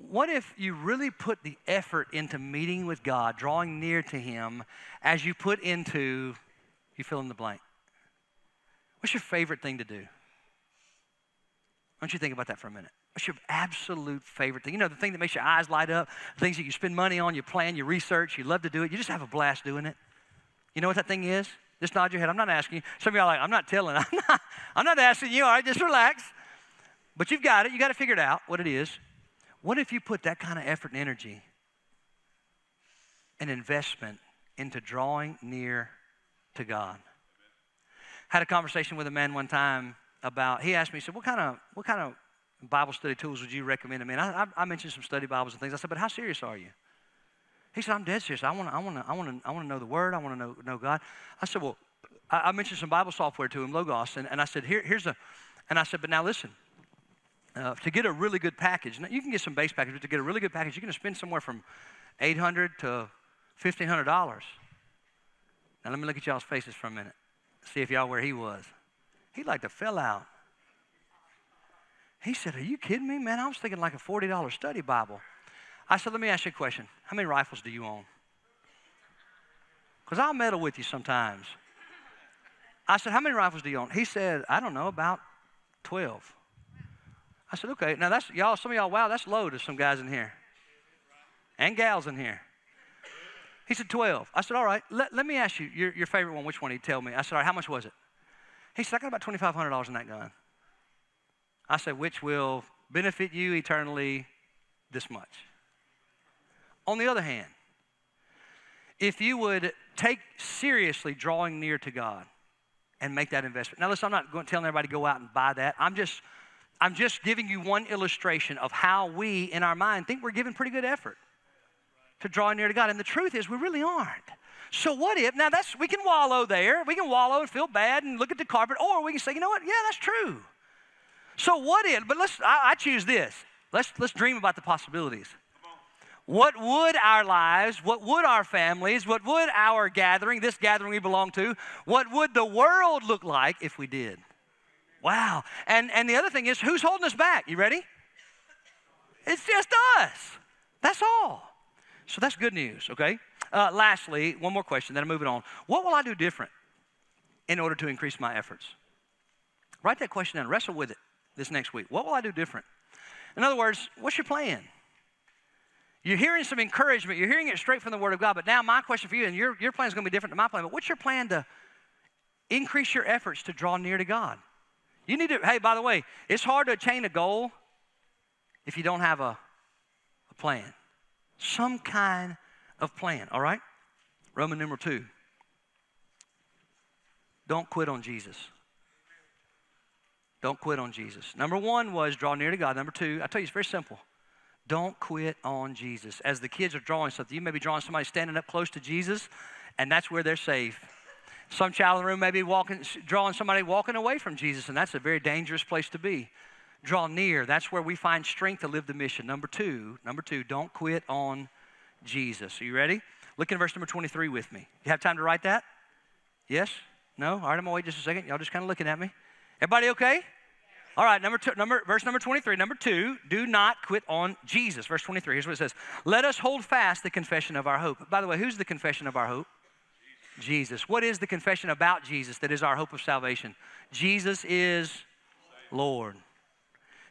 What if you really put the effort into meeting with God, drawing near to Him, as you put into, you fill in the blank? What's your favorite thing to do? Why don't you think about that for a minute? What's your absolute favorite thing? You know, the thing that makes your eyes light up, things that you spend money on, you plan, you research, you love to do it, you just have a blast doing it. You know what that thing is? Just nod your head. I'm not asking you. Some of y'all are like, I'm not telling. I'm not, I'm not asking you. All right, just relax. But you've got it. You got to figure it out what it is. What if you put that kind of effort and energy and investment into drawing near to God? Had a conversation with a man one time about. He asked me. He said, "What kind of what kind of Bible study tools would you recommend to me?" And I, I, I mentioned some study Bibles and things. I said, "But how serious are you?" He said, I'm dead serious. I want to I wanna, I wanna, I wanna know the Word. I want to know, know God. I said, Well, I, I, mentioned some Bible software to him, Logos, and, and I said, Here, Here's a, and I said, But now listen, uh, to get a really good package, now you can get some base package, but to get a really good package, you're going to spend somewhere from 800 to $1,500. Now let me look at y'all's faces for a minute, see if y'all where he was. He like to fell out. He said, Are you kidding me, man? I was thinking like a $40 study Bible. I said, let me ask you a question. How many rifles do you own? Because I'll meddle with you sometimes. I said, how many rifles do you own? He said, I don't know, about 12. I said, okay. Now that's y'all, some of y'all, wow, that's low to some guys in here. And gals in here. He said, 12. I said, all right, let, let me ask you, your, your favorite one, which one? He'd tell me. I said, all right, how much was it? He said, I got about $2,500 in that gun. I said, which will benefit you eternally this much. On the other hand, if you would take seriously drawing near to God and make that investment. Now, listen, I'm not going, telling everybody to go out and buy that. I'm just, I'm just giving you one illustration of how we, in our mind, think we're giving pretty good effort to draw near to God. And the truth is, we really aren't. So what if, now that's, we can wallow there. We can wallow and feel bad and look at the carpet, or we can say, you know what? Yeah, that's true. So what if, but let's, I, I choose this. Let's, let's dream about the possibilities. What would our lives, what would our families, what would our gathering, this gathering we belong to, what would the world look like if we did? Wow. And, and the other thing is, who's holding us back? You ready? It's just us. That's all. So that's good news, okay? Uh, lastly, one more question, then I'm moving on. What will I do different in order to increase my efforts? Write that question down. Wrestle with it this next week. What will I do different? In other words, what's your plan? You're hearing some encouragement. You're hearing it straight from the Word of God. But now, my question for you, and your, your plan is going to be different than my plan, but what's your plan to increase your efforts to draw near to God? You need to, hey, by the way, it's hard to attain a goal if you don't have a, a plan. Some kind of plan, all right? Roman number two. Don't quit on Jesus. Don't quit on Jesus. Number one was draw near to God. Number two, I tell you, it's very simple. Don't quit on Jesus. As the kids are drawing something, you may be drawing somebody standing up close to Jesus, and that's where they're safe. Some child in the room may be walking, drawing somebody walking away from Jesus, and that's a very dangerous place to be. Draw near. That's where we find strength to live the mission. Number two, number two, don't quit on Jesus. Are you ready? Look in verse number 23 with me. You have time to write that? Yes? No? All right, I'm gonna wait just a second. Y'all just kind of looking at me. Everybody okay? All right, number two, number, verse number 23. Number two, do not quit on Jesus. Verse 23, here's what it says. Let us hold fast the confession of our hope. By the way, who's the confession of our hope? Jesus. What is the confession about Jesus that is our hope of salvation? Jesus is Lord.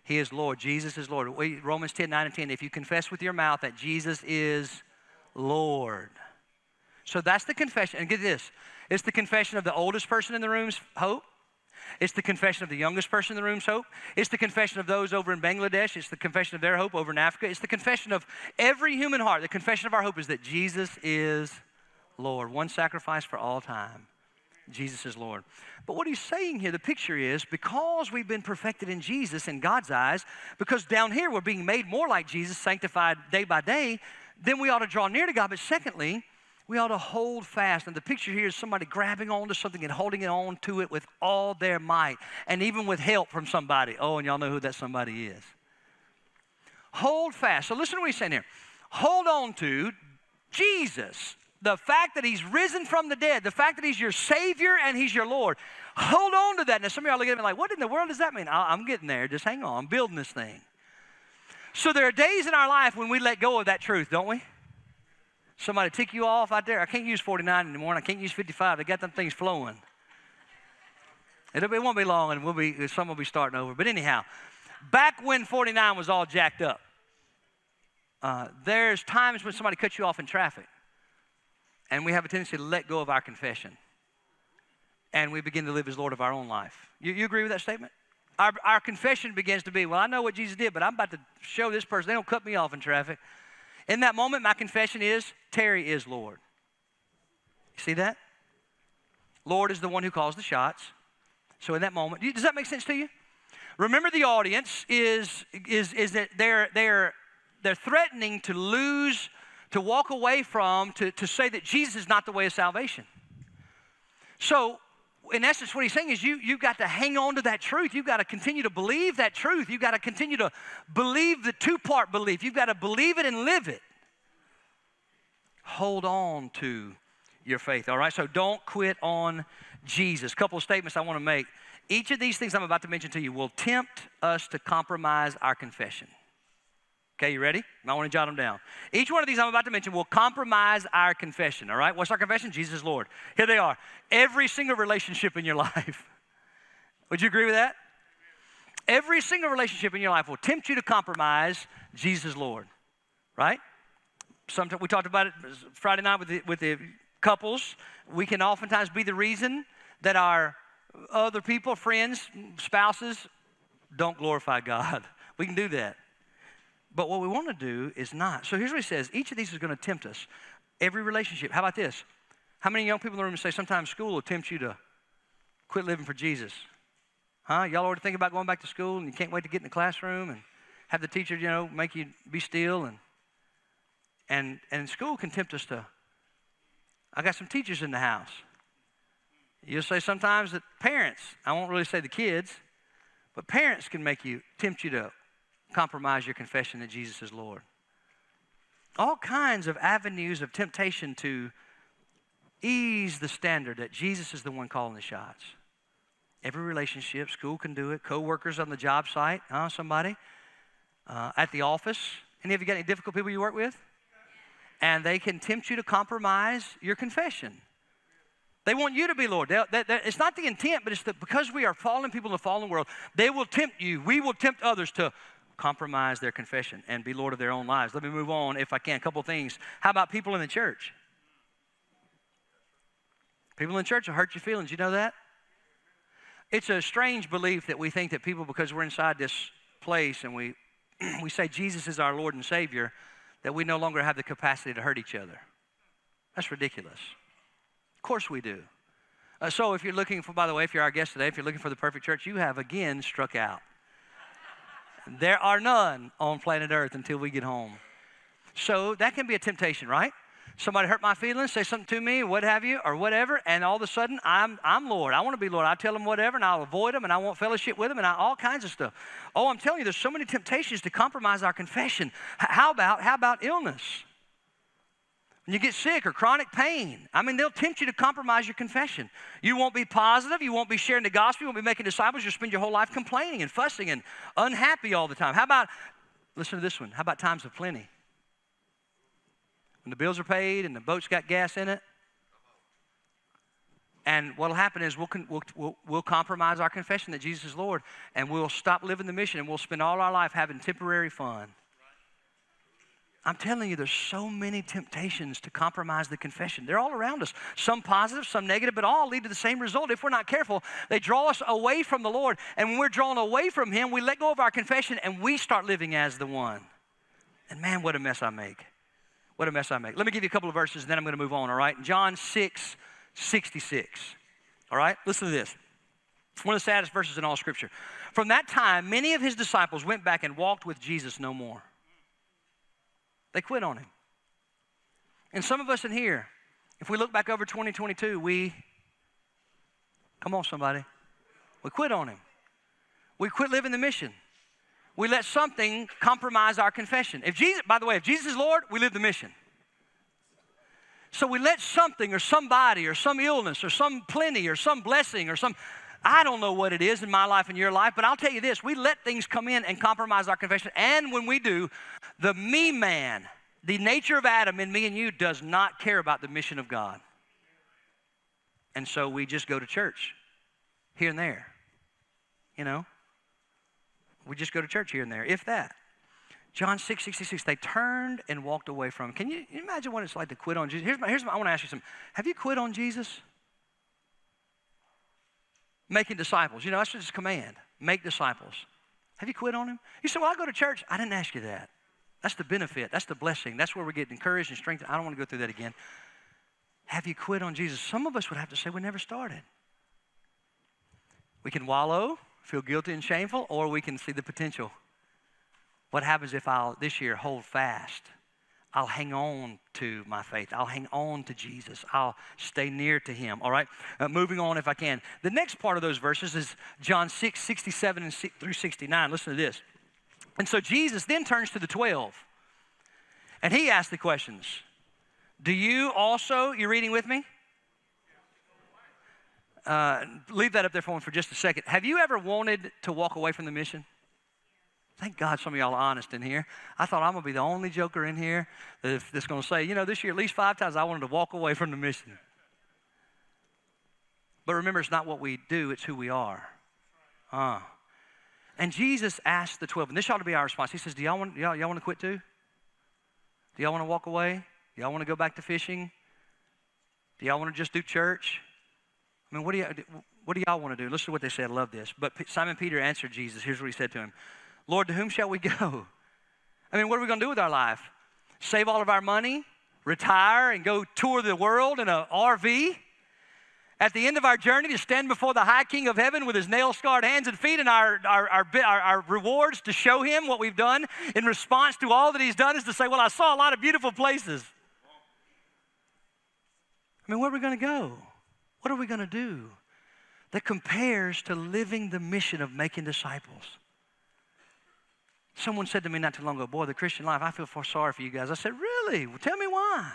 He is Lord. Jesus is Lord. Romans 10, 9 and 10. If you confess with your mouth that Jesus is Lord. So that's the confession. And get this it's the confession of the oldest person in the room's hope. It's the confession of the youngest person in the room's hope. It's the confession of those over in Bangladesh. It's the confession of their hope over in Africa. It's the confession of every human heart. The confession of our hope is that Jesus is Lord. One sacrifice for all time. Jesus is Lord. But what he's saying here, the picture is because we've been perfected in Jesus in God's eyes, because down here we're being made more like Jesus, sanctified day by day, then we ought to draw near to God. But secondly, we ought to hold fast. And the picture here is somebody grabbing onto something and holding on to it with all their might, and even with help from somebody. Oh, and y'all know who that somebody is. Hold fast. So listen to what he's saying here. Hold on to Jesus. The fact that he's risen from the dead, the fact that he's your Savior and he's your Lord. Hold on to that. Now, some of y'all look at me like, what in the world does that mean? I'm getting there. Just hang on. I'm building this thing. So there are days in our life when we let go of that truth, don't we? Somebody tick you off out there. I can't use 49 anymore, and I can't use 55. They got them things flowing. It'll be, it won't be long, and we'll be some will be starting over. But anyhow, back when 49 was all jacked up, uh, there's times when somebody cuts you off in traffic, and we have a tendency to let go of our confession, and we begin to live as Lord of our own life. You, you agree with that statement? Our, our confession begins to be, well, I know what Jesus did, but I'm about to show this person. They don't cut me off in traffic. In that moment, my confession is Terry is Lord. You see that? Lord is the one who calls the shots. So in that moment, does that make sense to you? Remember the audience is, is, is that they're, they're, they're threatening to lose, to walk away from, to, to say that Jesus is not the way of salvation. So in essence, what he's saying is you, you've got to hang on to that truth. You've got to continue to believe that truth. You've got to continue to believe the two part belief. You've got to believe it and live it. Hold on to your faith, all right? So don't quit on Jesus. Couple of statements I want to make. Each of these things I'm about to mention to you will tempt us to compromise our confession. Okay, you ready? I want to jot them down. Each one of these I'm about to mention will compromise our confession, all right? What's our confession? Jesus is Lord. Here they are. Every single relationship in your life. Would you agree with that? Every single relationship in your life will tempt you to compromise Jesus Lord, right? Sometimes we talked about it Friday night with the, with the couples. We can oftentimes be the reason that our other people, friends, spouses, don't glorify God. We can do that. But what we want to do is not. So here's what he says each of these is going to tempt us. Every relationship. How about this? How many young people in the room say sometimes school will tempt you to quit living for Jesus? Huh? Y'all already think about going back to school and you can't wait to get in the classroom and have the teacher, you know, make you be still and and and school can tempt us to. I got some teachers in the house. You'll say sometimes that parents, I won't really say the kids, but parents can make you tempt you to compromise your confession that Jesus is Lord. All kinds of avenues of temptation to ease the standard that Jesus is the one calling the shots. Every relationship, school can do it, co workers on the job site, huh, somebody? Uh, at the office. Any of you got any difficult people you work with? And they can tempt you to compromise your confession. They want you to be Lord. They, they, they, it's not the intent, but it's that because we are fallen people in the fallen world, they will tempt you. We will tempt others to compromise their confession and be Lord of their own lives. Let me move on, if I can. A couple things. How about people in the church? People in church will hurt your feelings. You know that? It's a strange belief that we think that people, because we're inside this place and we, we say Jesus is our Lord and Savior, that we no longer have the capacity to hurt each other. That's ridiculous. Of course we do. Uh, so if you're looking for, by the way, if you're our guest today, if you're looking for the perfect church, you have again struck out. There are none on planet Earth until we get home. So that can be a temptation, right? Somebody hurt my feelings, say something to me, what have you, or whatever, and all of a sudden I'm, I'm Lord. I want to be Lord. I tell them whatever, and I'll avoid them, and I want fellowship with them, and I, all kinds of stuff. Oh, I'm telling you, there's so many temptations to compromise our confession. How about how about illness? When you get sick or chronic pain, I mean, they'll tempt you to compromise your confession. You won't be positive. You won't be sharing the gospel. You won't be making disciples. You'll spend your whole life complaining and fussing and unhappy all the time. How about, listen to this one, how about times of plenty? When the bills are paid and the boat's got gas in it. And what will happen is we'll, we'll, we'll compromise our confession that Jesus is Lord and we'll stop living the mission and we'll spend all our life having temporary fun. I'm telling you, there's so many temptations to compromise the confession. They're all around us. Some positive, some negative, but all lead to the same result. If we're not careful, they draw us away from the Lord. And when we're drawn away from Him, we let go of our confession and we start living as the one. And man, what a mess I make. What a mess I make. Let me give you a couple of verses and then I'm going to move on, all right? John 6, 66. All right? Listen to this. It's One of the saddest verses in all Scripture. From that time, many of his disciples went back and walked with Jesus no more. They quit on him. And some of us in here, if we look back over 2022, we, come on, somebody, we quit on him. We quit living the mission. We let something compromise our confession. If Jesus, by the way, if Jesus is Lord, we live the mission. So we let something or somebody or some illness or some plenty or some blessing or some, I don't know what it is in my life and your life, but I'll tell you this we let things come in and compromise our confession. And when we do, the me man, the nature of Adam in me and you, does not care about the mission of God. And so we just go to church here and there. You know? We just go to church here and there, if that. John 6 66, they turned and walked away from him. Can you, imagine what it's like to quit on Jesus? Here's my, here's my, I want to ask you something. Have you quit on Jesus? Making disciples. You know, that's his command. Make disciples. Have you quit on him? You say, Well, I go to church. I didn't ask you that. That's the benefit. That's the blessing. That's where we get encouraged and strengthened. I don't want to go through that again. Have you quit on Jesus? Some of us would have to say we never started. We can wallow, feel guilty and shameful, or we can see the potential. What happens if I'll this year hold fast? I'll hang on to my faith. I'll hang on to Jesus. I'll stay near to him. All right? Uh, moving on if I can. The next part of those verses is John 6, 67 and through 69. Listen to this. And so Jesus then turns to the 12 and he asks the questions Do you also, you're reading with me? Uh, leave that up there for me for just a second. Have you ever wanted to walk away from the mission? Thank God some of y'all are honest in here. I thought I'm going to be the only joker in here that's going to say, you know, this year at least five times I wanted to walk away from the mission. But remember, it's not what we do, it's who we are. Uh. And Jesus asked the 12, and this ought to be our response. He says, Do y'all want, y'all, y'all want to quit too? Do y'all want to walk away? Do y'all want to go back to fishing? Do y'all want to just do church? I mean, what do, you, what do y'all want to do? Listen to what they said. I love this. But Simon Peter answered Jesus. Here's what he said to him Lord, to whom shall we go? I mean, what are we going to do with our life? Save all of our money? Retire and go tour the world in an RV? At the end of our journey, to stand before the high king of heaven with his nail scarred hands and feet, and our, our, our, our, rewards to show him what we've done in response to all that he's done is to say, Well, I saw a lot of beautiful places. I mean, where are we going to go? What are we going to do that compares to living the mission of making disciples? Someone said to me not too long ago, Boy, the Christian life, I feel for sorry for you guys. I said, Really? Well, tell me why.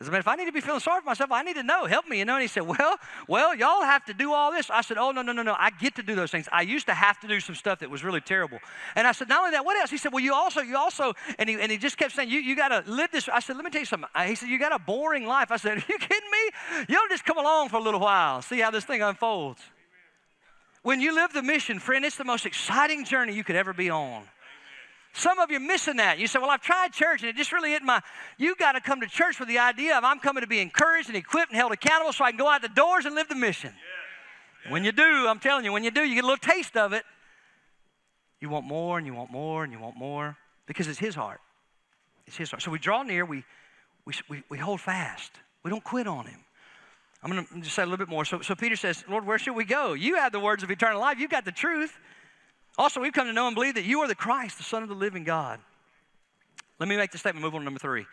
I said, Man, if I need to be feeling sorry for myself, I need to know. Help me, you know. And he said, Well, well, y'all have to do all this. I said, Oh, no, no, no, no. I get to do those things. I used to have to do some stuff that was really terrible. And I said, Not only that, what else? He said, Well, you also, you also, and he, and he just kept saying, You, you got to live this. I said, Let me tell you something. He said, You got a boring life. I said, Are you kidding me? You'll just come along for a little while, see how this thing unfolds. When you live the mission, friend, it's the most exciting journey you could ever be on. Some of you are missing that. You say, Well, I've tried church and it just really isn't my. You got to come to church with the idea of I'm coming to be encouraged and equipped and held accountable so I can go out the doors and live the mission. Yeah. Yeah. When you do, I'm telling you, when you do, you get a little taste of it. You want more and you want more and you want more because it's His heart. It's His heart. So we draw near, we, we, we, we hold fast, we don't quit on Him. I'm going to just say a little bit more. So, so Peter says, Lord, where should we go? You have the words of eternal life. You've got the truth. Also, we've come to know and believe that you are the Christ, the Son of the living God. Let me make the statement, move on to number three.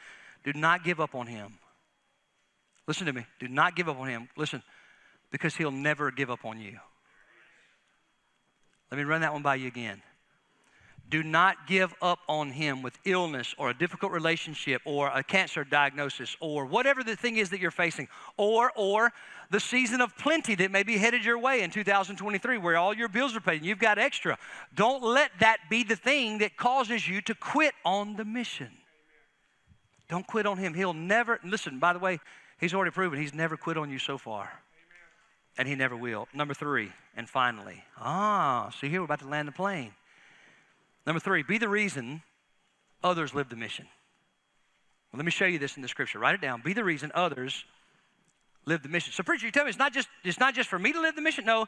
Do not give up on him. Listen to me. Do not give up on him. Listen, because he'll never give up on you. Let me run that one by you again. Do not give up on him with illness or a difficult relationship or a cancer diagnosis or whatever the thing is that you're facing or or the season of plenty that may be headed your way in 2023 where all your bills are paid and you've got extra. Don't let that be the thing that causes you to quit on the mission. Don't quit on him. He'll never listen, by the way, he's already proven he's never quit on you so far. And he never will. Number 3, and finally. Ah, see here we're about to land the plane. Number three, be the reason others live the mission. Well, let me show you this in the scripture. Write it down. Be the reason others live the mission. So, preacher, you tell me it's not just it's not just for me to live the mission. No,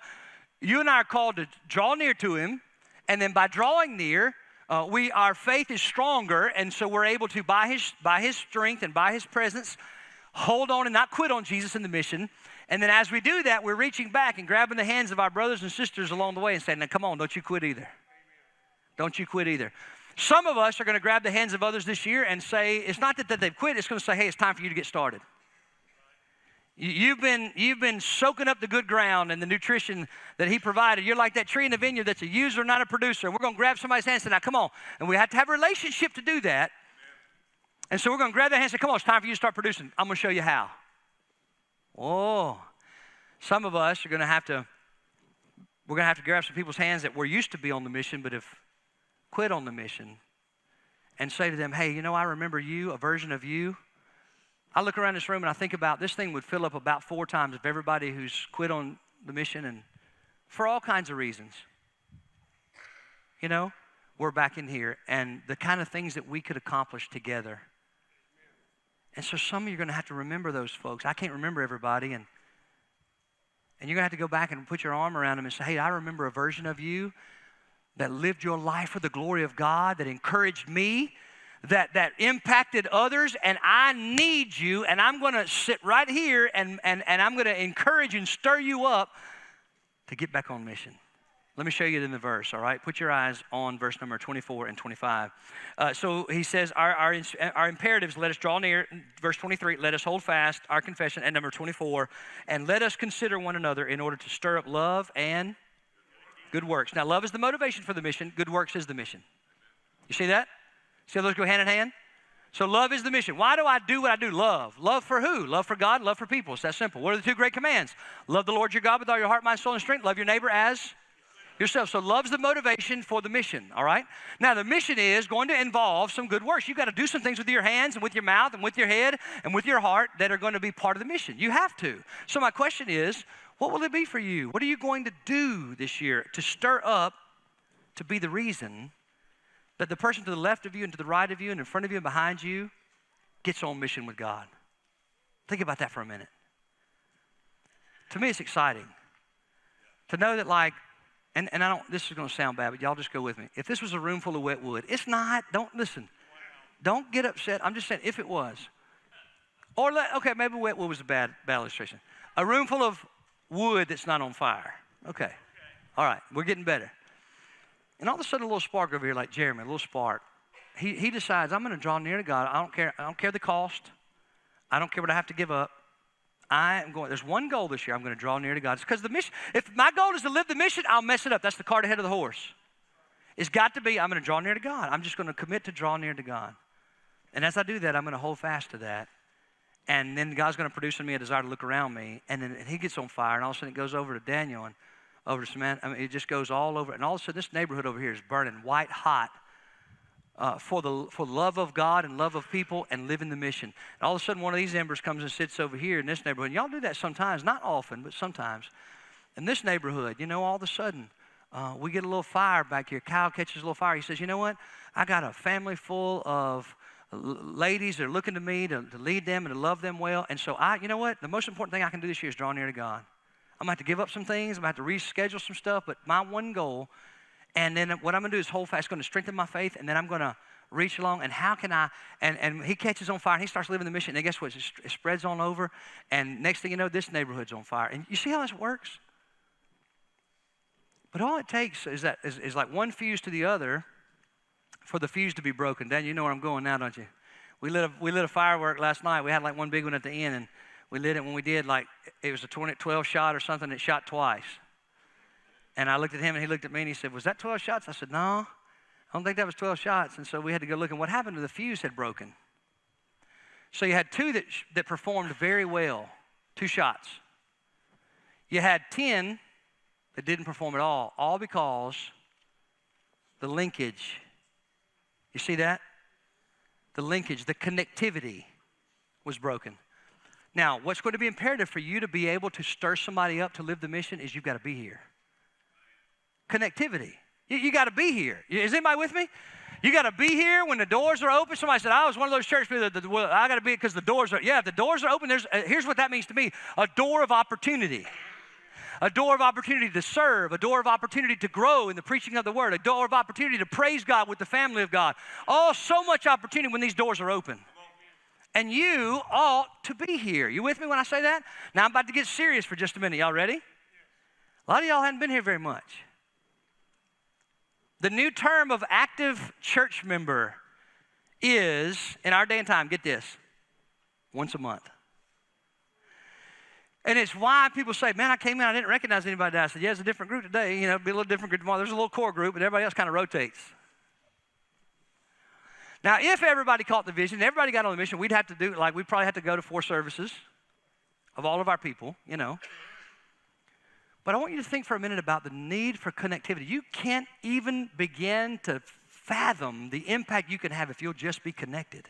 you and I are called to draw near to Him, and then by drawing near, uh, we our faith is stronger, and so we're able to by His by His strength and by His presence hold on and not quit on Jesus and the mission. And then as we do that, we're reaching back and grabbing the hands of our brothers and sisters along the way and saying, "Now, come on, don't you quit either." Don't you quit either. Some of us are going to grab the hands of others this year and say, it's not that, that they've quit, it's going to say, hey, it's time for you to get started. You've been, you've been soaking up the good ground and the nutrition that He provided. You're like that tree in the vineyard that's a user, not a producer. We're going to grab somebody's hand and say, now come on. And we have to have a relationship to do that. And so we're going to grab their hand and say, come on, it's time for you to start producing. I'm going to show you how. Oh, some of us are going to have to, we're going to have to grab some people's hands that were used to be on the mission, but if quit on the mission and say to them, hey, you know, I remember you, a version of you. I look around this room and I think about this thing would fill up about four times of everybody who's quit on the mission and for all kinds of reasons. You know, we're back in here and the kind of things that we could accomplish together. And so some of you are going to have to remember those folks. I can't remember everybody and and you're going to have to go back and put your arm around them and say, "Hey, I remember a version of you that lived your life for the glory of God, that encouraged me, that, that impacted others, and I need you, and I'm to sit right here and, and, and I'm to encourage and stir you up to get back on mission. Let me show you in the verse, all right? Put your eyes on verse number 24 and 25. Uh, so he says, our, our, our imperatives, let us draw near. Verse 23, let us hold fast our confession. And number 24, and let us consider one another in order to stir up love and Good works. Now, love is the motivation for the mission, good works is the mission. You see that? See how those go hand in hand? So, love is the mission. Why do I do what I do? Love. Love for who? Love for God, love for people. It's that simple. What are the two great commands? Love the Lord your God with all your heart, mind, soul, and strength. Love your neighbor as yourself. So, love's the motivation for the mission, all right? Now, the mission is going to involve some good works. You've got to do some things with your hands and with your mouth and with your head and with your heart that are going to be part of the mission. You have to. So, my question is what will it be for you? What are you going to do this year to stir up, to be the reason that the person to the left of you and to the right of you and in front of you and behind you gets on mission with God? Think about that for a minute. To me, it's exciting to know that, like, and, and I don't, this is going to sound bad, but y'all just go with me. If this was a room full of wet wood, it's not, don't listen. Don't get upset. I'm just saying, if it was. Or, let, okay, maybe wet wood was a bad, bad illustration. A room full of wood that's not on fire. Okay. All right, we're getting better. And all of a sudden, a little spark over here, like Jeremy, a little spark. He, he decides, I'm going to draw near to God. I don't care. I don't care the cost. I don't care what I have to give up. I am going. There's one goal this year. I'm going to draw near to God. It's because the mission. If my goal is to live the mission, I'll mess it up. That's the cart ahead of the horse. It's got to be. I'm going to draw near to God. I'm just going to commit to draw near to God. And as I do that, I'm going to hold fast to that. And then God's going to produce in me a desire to look around me. And then he gets on fire, and all of a sudden it goes over to Daniel and over to Samantha. I mean, it just goes all over. And all of a sudden, this neighborhood over here is burning white hot uh, for, the, for love of God and love of people and living the mission. And all of a sudden, one of these embers comes and sits over here in this neighborhood. And y'all do that sometimes, not often, but sometimes. In this neighborhood, you know, all of a sudden, uh, we get a little fire back here. Kyle catches a little fire. He says, You know what? I got a family full of ladies that are looking to me to, to lead them and to love them well. And so I, you know what? The most important thing I can do this year is draw near to God. I'm gonna have to give up some things. I'm gonna have to reschedule some stuff. But my one goal, and then what I'm gonna do is hold fast. It's gonna strengthen my faith, and then I'm gonna reach along, and how can I? And, and he catches on fire, and he starts living the mission. And guess what? It spreads on over, and next thing you know, this neighborhood's on fire. And you see how this works? But all it takes is that is, is like one fuse to the other for the fuse to be broken. Dan, you know where I'm going now, don't you? We lit a, we lit a firework last night. We had like one big one at the end, and we lit it when we did like it was a 20, 12 shot or something. It shot twice. And I looked at him, and he looked at me, and he said, "Was that 12 shots?" I said, "No." I don't think that was 12 shots. And so we had to go look. And what happened to the fuse had broken. So you had two that, that performed very well, two shots. You had 10 that didn't perform at all, all because the linkage, you see that? The linkage, the connectivity was broken. Now, what's going to be imperative for you to be able to stir somebody up to live the mission is you've got to be here. Connectivity. You, you got to be here. Is anybody with me? You got to be here when the doors are open. Somebody said, I was one of those church people that, well, I got to be because the doors are, yeah, if the doors are open, there's, uh, here's what that means to me a door of opportunity. A door of opportunity to serve, a door of opportunity to grow in the preaching of the word, a door of opportunity to praise God with the family of God. Oh, so much opportunity when these doors are open. And you ought to be here. You with me when I say that? Now I'm about to get serious for just a minute. Y'all ready? A lot of y'all hadn't been here very much. The new term of active church member is, in our day and time, get this, once a month. And it's why people say, man, I came in, I didn't recognize anybody. I said, yeah, it's a different group today. You know, be a little different group tomorrow. There's a little core group, but everybody else kind of rotates. Now, if everybody caught the vision, everybody got on the mission, we'd have to do, like, we'd probably have to go to four services of all of our people, you know. But I want you to think for a minute about the need for connectivity. You can't even begin to fathom the impact you can have if you'll just be connected.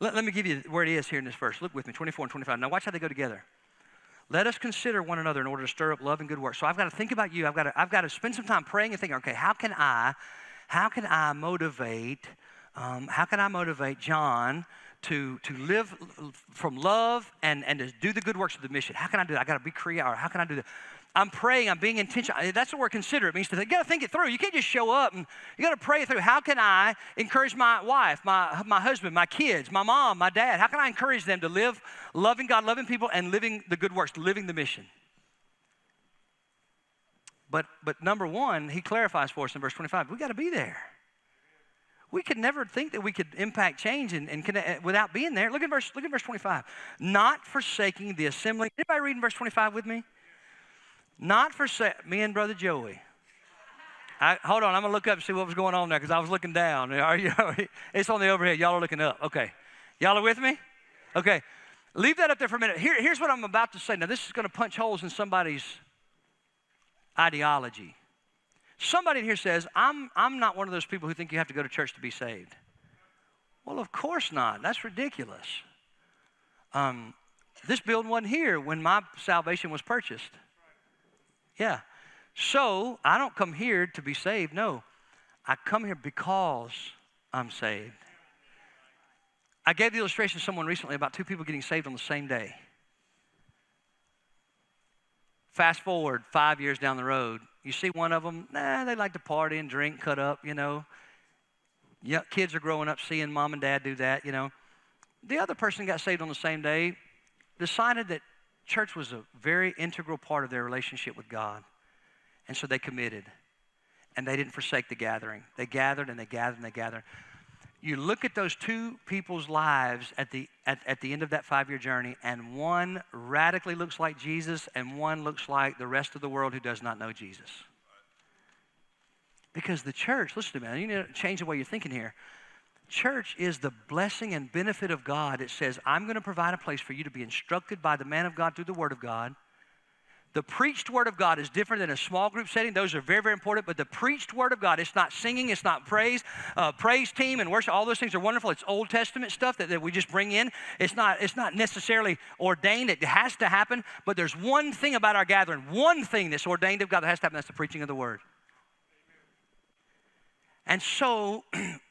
Let, let me give you where it is here in this verse. Look with me, 24 and 25. Now, watch how they go together. Let us consider one another in order to stir up love and good works. So I've got to think about you. I've got to, I've got to spend some time praying and thinking, okay, how can I, how can I motivate, um, how can I motivate John to, to live from love and, and to do the good works of the mission. How can I do that? I got to be creative. How can I do that? I'm praying, I'm being intentional. That's the word consider. It means to think, you got to think it through. You can't just show up and you got to pray through. How can I encourage my wife, my, my husband, my kids, my mom, my dad? How can I encourage them to live loving God, loving people, and living the good works, living the mission? But, but number one, he clarifies for us in verse 25 we got to be there. We could never think that we could impact change and, and connect, eh, without being there. Look at verse, look at verse 25. Not forsaking the assembly. Anybody reading verse 25 with me? Not forsake me and brother Joey. I, hold on, I'm gonna look up and see what was going on there because I was looking down. Are you, it's on the overhead. Y'all are looking up. Okay, y'all are with me? Okay, leave that up there for a minute. Here, here's what I'm about to say. Now, this is to punch holes in somebody's ideology. Somebody here says, I'm, I'm not one of those people who think you have to go to church to be saved. Well, of course not. That's ridiculous. Um, this building wasn't here when my salvation was purchased. Yeah. So I don't come here to be saved. No. I come here because I'm saved. I gave the illustration to someone recently about two people getting saved on the same day. Fast forward five years down the road, you see one of them, nah, they like to party and drink, cut up, you know. Kids are growing up seeing mom and dad do that, you know. The other person got saved on the same day, decided that church was a very integral part of their relationship with God. And so they committed. And they didn't forsake the gathering. They gathered and they gathered and they gathered you look at those two people's lives at the, at, at the end of that five year journey, and one radically looks like Jesus, and one looks like the rest of the world who does not know Jesus. Because the church, listen to me, you need to change the way you're thinking here. Church is the blessing and benefit of God. It says, I'm going to provide a place for you to be instructed by the man of God through the Word of God. The preached word of God is different than a small group setting. Those are very, very important. But the preached word of God, it's not singing, it's not praise. Uh, praise team and worship, all those things are wonderful. It's Old Testament stuff that, that we just bring in. It's not, it's not necessarily ordained. It has to happen. But there's one thing about our gathering, one thing that's ordained of God that has to happen. That's the preaching of the word. And so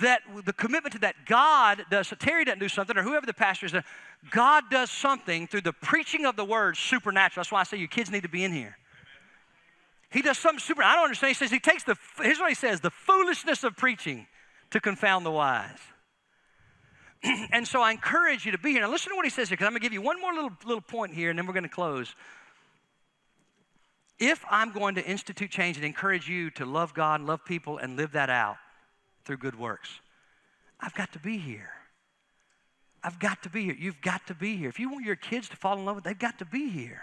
that the commitment to that God does, Terry doesn't do something, or whoever the pastor is, God does something through the preaching of the word supernatural. That's why I say you kids need to be in here. He does something super. I don't understand. He says he takes the. Here's what he says: the foolishness of preaching. to confound the wise. and so I encourage you to be here. Now, listen to what he says here, because I'm going to give you one more little, little point here, and then we're going to close. If I'm going to institute change and encourage you to love God and love people and live that out through good works, I've got to be here. I've got to be here. You've got to be here. If you want your kids to fall in love with, they've got to be here.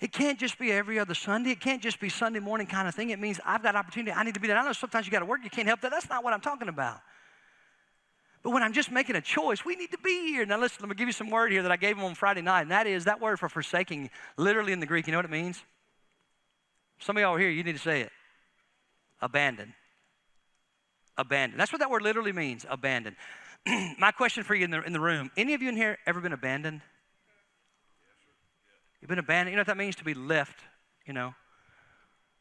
It can't just be every other Sunday. It can't just be Sunday morning kind of thing. It means I've got opportunity. I need to be there. I know sometimes you got to work. You can't help that. That's not what I'm talking about. But when I'm just making a choice, we need to be here. Now, listen, let me give you some word here that I gave them on Friday night, and that is that word for forsaking, literally in the Greek, you know what it means? Some of y'all here, you need to say it. Abandon. Abandon. That's what that word literally means, abandon. My question for you in the, in the room any of you in here ever been abandoned? You've been abandoned. You know what that means to be left, you know?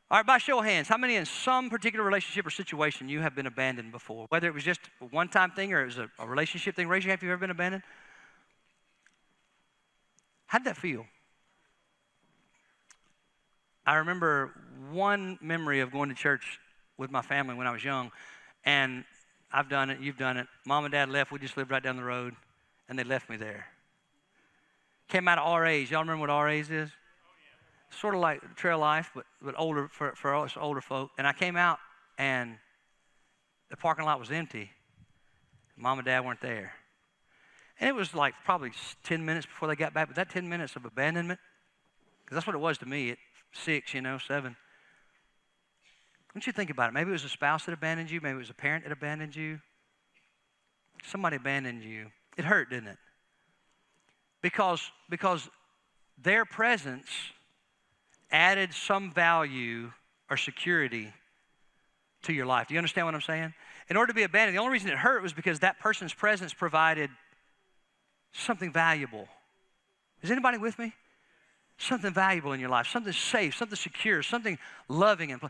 All right, by show of hands, how many in some particular relationship or situation you have been abandoned before? Whether it was just a one time thing or it was a, a relationship thing, raise your hand if you've ever been abandoned. How'd that feel? I remember one memory of going to church with my family when I was young, and I've done it, you've done it. Mom and dad left, we just lived right down the road, and they left me there. Came out of RAs. Y'all remember what RAs is? Sort of like trail life, but, but older for, for us older folk. And I came out, and the parking lot was empty. Mom and dad weren't there. And it was like probably 10 minutes before they got back, but that 10 minutes of abandonment, because that's what it was to me at six, you know, seven. Don't you think about it? Maybe it was a spouse that abandoned you. Maybe it was a parent that abandoned you. Somebody abandoned you. It hurt, didn't it? Because, because their presence added some value or security to your life. Do you understand what I'm saying? In order to be abandoned, the only reason it hurt was because that person's presence provided something valuable. Is anybody with me? Something valuable in your life, something safe, something secure, something loving. And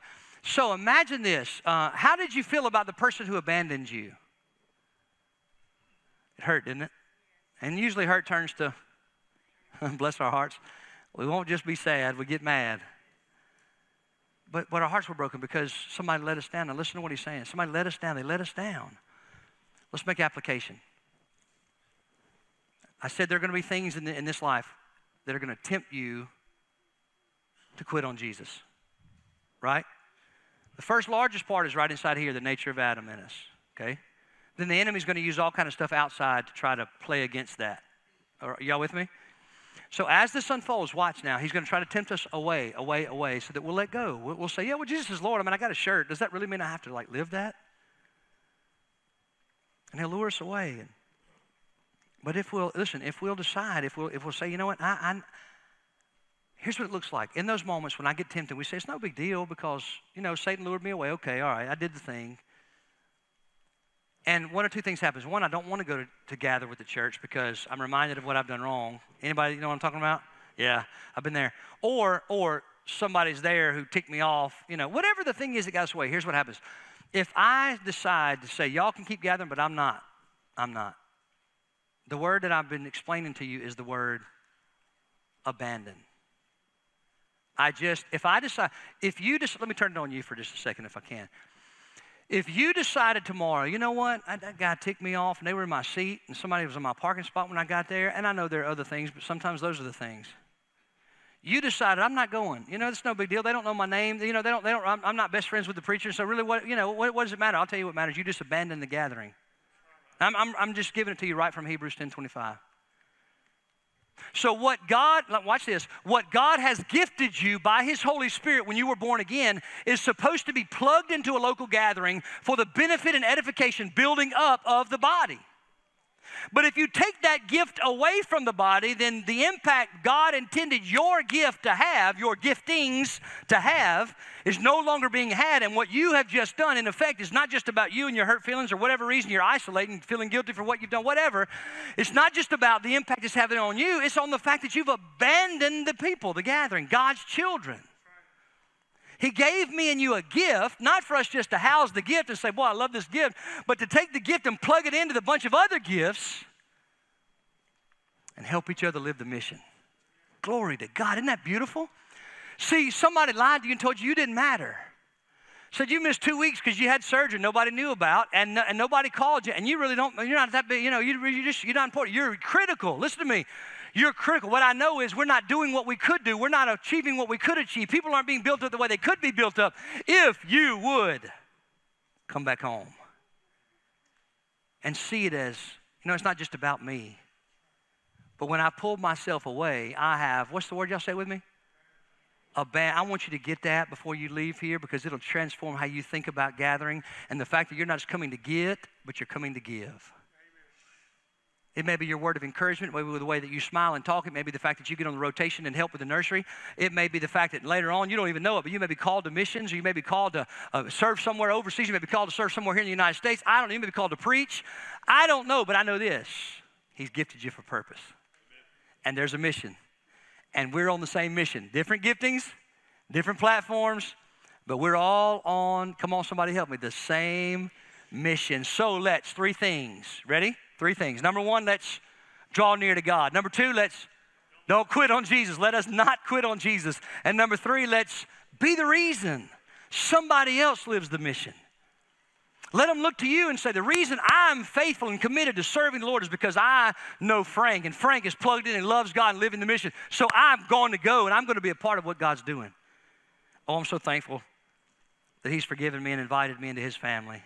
so imagine this. Uh, how did you feel about the person who abandoned you? It hurt, didn't it? And usually hurt turns to, bless our hearts, we won't just be sad, we get mad. But, but our hearts were broken because somebody let us down. Now listen to what he's saying. Somebody let us down. They let us down. Let's make application. I said there are going to be things in, the, in this life that are going to tempt you to quit on Jesus. Right? The first largest part is right inside here, the nature of Adam in us. Okay? Then the enemy's going to use all kind of stuff outside to try to play against that. Are y'all with me? So as this unfolds, watch now. He's going to try to tempt us away, away, away, so that we'll let go. We'll say, "Yeah, well, Jesus is Lord. I mean, I got a shirt. Does that really mean I have to like live that?" And He'll lure us away. But if we'll listen, if we'll decide, if we'll if we'll say, "You know what? I, I Here's what it looks like. In those moments when I get tempted, we say, it's no big deal because, you know, Satan lured me away. Okay, all right, I did the thing. And one or two things happens. One, I don't want to go to, to gather with the church because I'm reminded of what I've done wrong. Anybody you know what I'm talking about? Yeah, I've been there. Or, or somebody's there who ticked me off. You know, whatever the thing is that got us away. Here's what happens. If I decide to say, y'all can keep gathering, but I'm not, I'm not. The word that I've been explaining to you is the word abandon. I just, if I decide, if you just, let me turn it on you for just a second if I can. If you decided tomorrow, you know what, I, that guy ticked me off and they were in my seat and somebody was in my parking spot when I got there, and I know there are other things, but sometimes those are the things. You decided I'm not going. You know, it's no big deal. They don't know my name. You know, they don't. They don't. I'm, I'm not best friends with the preacher. So really, what you know, what, what does it matter? I'll tell you what matters. You just abandon the gathering. I'm, I'm, I'm just giving it to you right from Hebrews 10:25. So, what God, watch this, what God has gifted you by His Holy Spirit when you were born again is supposed to be plugged into a local gathering for the benefit and edification, building up of the body. But if you take that gift away from the body, then the impact God intended your gift to have, your giftings to have, is no longer being had. And what you have just done, in effect, is not just about you and your hurt feelings or whatever reason you're isolating, feeling guilty for what you've done, whatever. It's not just about the impact it's having on you, it's on the fact that you've abandoned the people, the gathering, God's children. He gave me and you a gift, not for us just to house the gift and say, Boy, I love this gift, but to take the gift and plug it into the bunch of other gifts and help each other live the mission. Glory to God. Isn't that beautiful? See, somebody lied to you and told you you didn't matter. said you missed two weeks because you had surgery nobody knew about and, and nobody called you and you really don't you're not that big you know you, you just you're not important you're critical listen to me you're critical. What i know is we're not doing what we could do. We're not achieving what we could achieve. People aren't being built up the way they could be built up. If you would come back home and see it as you know it's not just about me but when i pulled myself away i have what's the word y'all say with me? A bad, I want you to get that before you leave here because it'll transform how you think about gathering and the fact that you're not just coming to get, but you're coming to give. It may be your word of encouragement, maybe the way that you smile and talk. It may be the fact that you get on the rotation and help with the nursery. It may be the fact that later on you don't even know it, but you may be called to missions, or you may be called to uh, serve somewhere overseas. You may be called to serve somewhere here in the United States. I don't know. You may be called to preach. I don't know, but I know this: He's gifted you for purpose, and there's a mission and we're on the same mission. Different giftings, different platforms, but we're all on, come on, somebody help me, the same mission. So let's, three things. Ready? Three things. Number one, let's draw near to God. Number two, let's don't quit on Jesus. Let us not quit on Jesus. And number three, let's be the reason somebody else lives the mission. Let them look to you and say, The reason I'm faithful and committed to serving the Lord is because I know Frank, and Frank is plugged in and loves God and living the mission. So I'm going to go and I'm going to be a part of what God's doing. Oh, I'm so thankful that He's forgiven me and invited me into His family.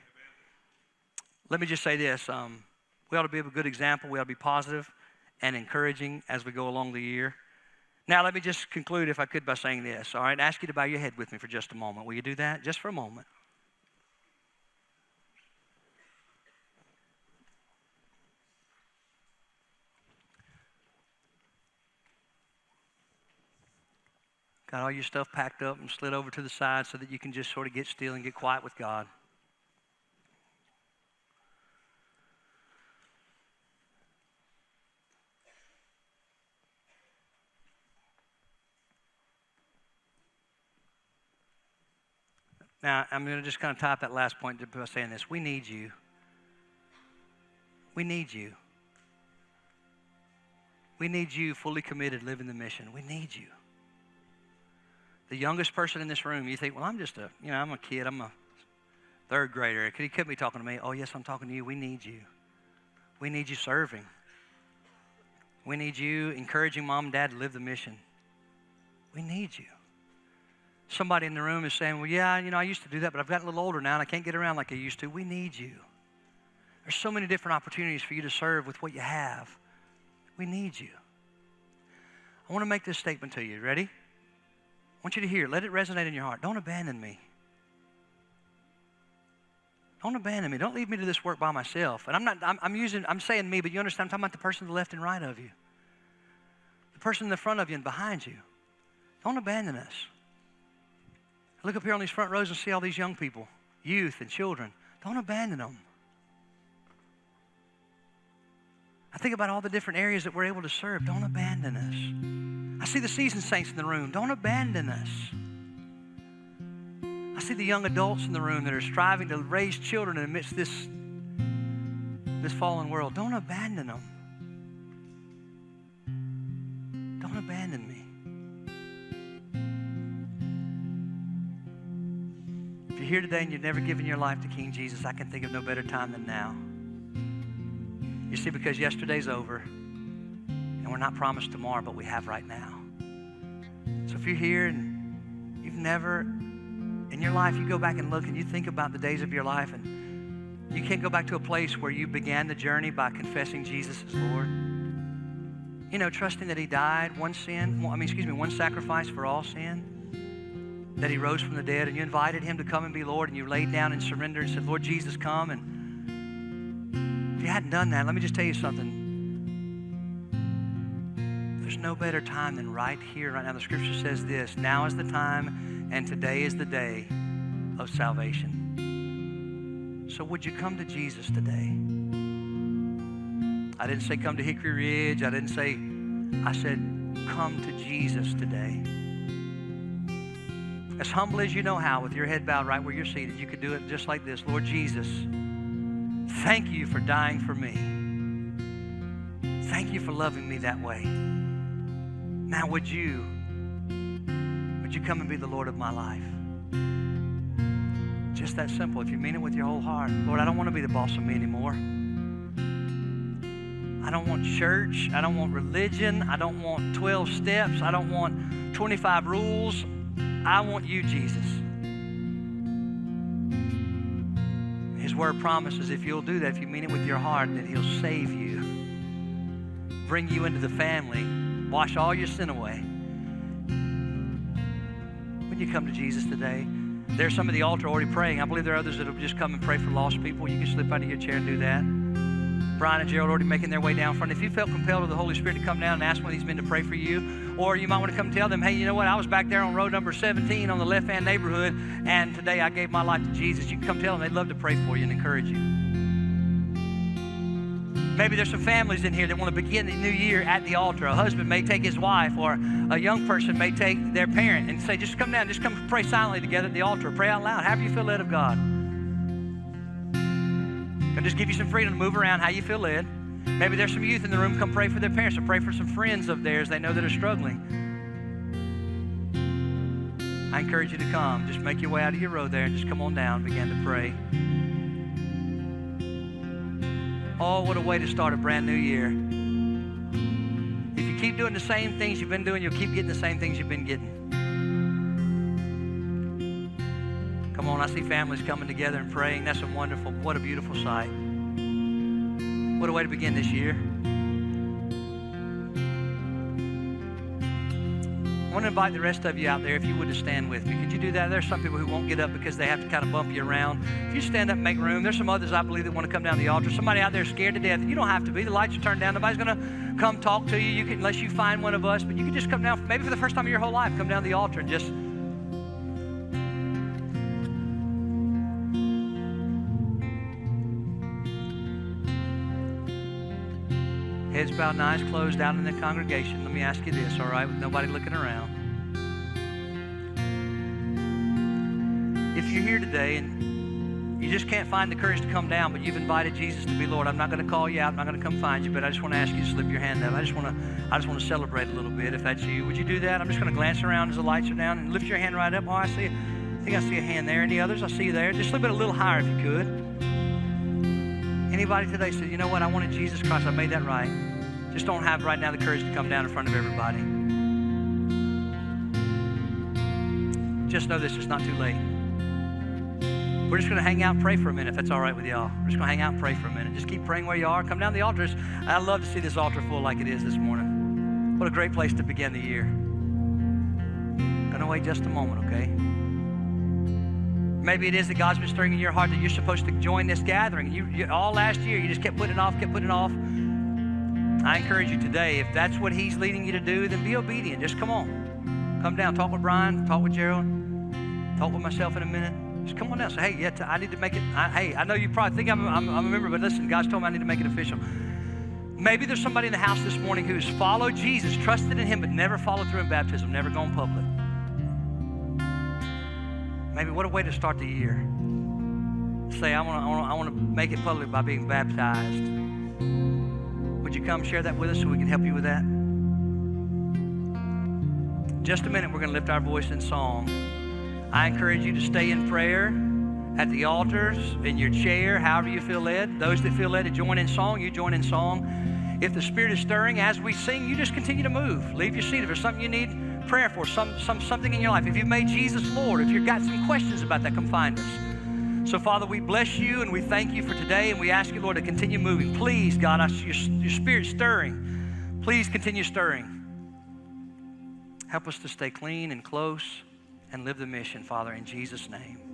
Let me just say this um, we ought to be a good example, we ought to be positive and encouraging as we go along the year. Now, let me just conclude, if I could, by saying this. All right, ask you to bow your head with me for just a moment. Will you do that? Just for a moment. Got all your stuff packed up and slid over to the side so that you can just sort of get still and get quiet with God. Now, I'm going to just kind of type that last point by saying this. We need you. We need you. We need you fully committed, living the mission. We need you the youngest person in this room, you think, well, I'm just a, you know, I'm a kid, I'm a third grader. Could he could be talking to me? Oh, yes, I'm talking to you. We need you. We need you serving. We need you encouraging mom and dad to live the mission. We need you. Somebody in the room is saying, well, yeah, you know, I used to do that, but I've gotten a little older now and I can't get around like I used to. We need you. There's so many different opportunities for you to serve with what you have. We need you. I want to make this statement to you. Ready? I want you to hear, let it resonate in your heart. Don't abandon me. Don't abandon me. Don't leave me to this work by myself. And I'm not, I'm, I'm, using, I'm saying me, but you understand, I'm talking about the person to the left and right of you, the person in the front of you and behind you. Don't abandon us. Look up here on these front rows and see all these young people, youth and children. Don't abandon them. I think about all the different areas that we're able to serve. Don't abandon us. I see the seasoned saints in the room. Don't abandon us. I see the young adults in the room that are striving to raise children amidst this, this fallen world. Don't abandon them. Don't abandon me. Here today and you've never given your life to King Jesus, I can think of no better time than now. You see, because yesterday's over. And we're not promised tomorrow, but we have right now. So if you're here and you've never, in your life, you go back and look and you think about the days of your life and you can't go back to a place where you began the journey by confessing Jesus as Lord. You know, trusting that He died, one sin, I mean, excuse me, one sacrifice for all sin, that He rose from the dead, and you invited Him to come and be Lord, and you laid down and surrendered and said, Lord Jesus, come. And if you hadn't done that, let me just tell you something there's no better time than right here, right now. The scripture says this now is the time, and today is the day of salvation. So, would you come to Jesus today? I didn't say come to Hickory Ridge. I didn't say, I said, come to Jesus today. As humble as you know how, with your head bowed right where you're seated, you could do it just like this Lord Jesus, thank you for dying for me. Thank you for loving me that way. Now, would you, would you come and be the Lord of my life? Just that simple. If you mean it with your whole heart, Lord, I don't want to be the boss of me anymore. I don't want church. I don't want religion. I don't want 12 steps. I don't want 25 rules. I want you, Jesus. His word promises if you'll do that, if you mean it with your heart, that He'll save you, bring you into the family, wash all your sin away. When you come to Jesus today, there's some of the altar already praying. I believe there are others that will just come and pray for lost people. You can slip out of your chair and do that. Brian and Gerald already making their way down front. If you felt compelled of the Holy Spirit to come down and ask one of these men to pray for you, or you might want to come tell them, hey, you know what? I was back there on road number 17 on the left hand neighborhood, and today I gave my life to Jesus. You can come tell them they'd love to pray for you and encourage you. Maybe there's some families in here that want to begin the new year at the altar. A husband may take his wife, or a young person may take their parent and say, just come down, just come pray silently together at the altar. Pray out loud. However you feel led of God. I'll just give you some freedom to move around how you feel led. Maybe there's some youth in the room. Come pray for their parents or pray for some friends of theirs they know that are struggling. I encourage you to come. Just make your way out of your road there and just come on down. And begin to pray. Oh, what a way to start a brand new year. If you keep doing the same things you've been doing, you'll keep getting the same things you've been getting. Come on, I see families coming together and praying. That's a wonderful, what a beautiful sight. What a way to begin this year. I want to invite the rest of you out there, if you would, to stand with me. Could you do that? There's some people who won't get up because they have to kind of bump you around. If you stand up and make room, there's some others I believe that want to come down the altar. Somebody out there scared to death. You don't have to be. The lights are turned down. Nobody's going to come talk to you, you can, unless you find one of us. But you can just come down, maybe for the first time in your whole life, come down the altar and just Heads bowed and eyes closed out in the congregation. Let me ask you this, all right, with nobody looking around. If you're here today and you just can't find the courage to come down, but you've invited Jesus to be Lord, I'm not going to call you out. I'm not going to come find you, but I just want to ask you to slip your hand up. I just want to, I just want to celebrate a little bit. If that's you, would you do that? I'm just going to glance around as the lights are down and lift your hand right up. Oh, I see. I think I see a hand there. Any others? I see you there. Just slip it a little higher if you could. Anybody today said, you know what, I wanted Jesus Christ, I made that right. Just don't have right now the courage to come down in front of everybody. Just know this, it's not too late. We're just going to hang out and pray for a minute, if that's all right with y'all. We're just going to hang out and pray for a minute. Just keep praying where you are. Come down the altars. I love to see this altar full like it is this morning. What a great place to begin the year. Going to wait just a moment, okay? Maybe it is that God's been stirring in your heart that you're supposed to join this gathering. You, you, all last year, you just kept putting it off, kept putting it off. I encourage you today, if that's what He's leading you to do, then be obedient. Just come on. Come down. Talk with Brian. Talk with Gerald. Talk with myself in a minute. Just come on down. Say, hey, yeah, I need to make it. I, hey, I know you probably think I'm, I'm, I'm a member, but listen, God's told me I need to make it official. Maybe there's somebody in the house this morning who's followed Jesus, trusted in Him, but never followed through in baptism, never gone public. Maybe what a way to start the year. Say, I want to I wanna, I wanna make it public by being baptized. Would you come share that with us so we can help you with that? Just a minute, we're going to lift our voice in song. I encourage you to stay in prayer at the altars, in your chair, however you feel led. Those that feel led to join in song, you join in song. If the Spirit is stirring as we sing, you just continue to move. Leave your seat. If there's something you need prayer for, some, some, something in your life, if you've made Jesus Lord, if you've got some questions about that, come find us. So, Father, we bless you and we thank you for today, and we ask you, Lord, to continue moving. Please, God, I, your, your Spirit stirring. Please continue stirring. Help us to stay clean and close and live the mission, Father, in Jesus' name.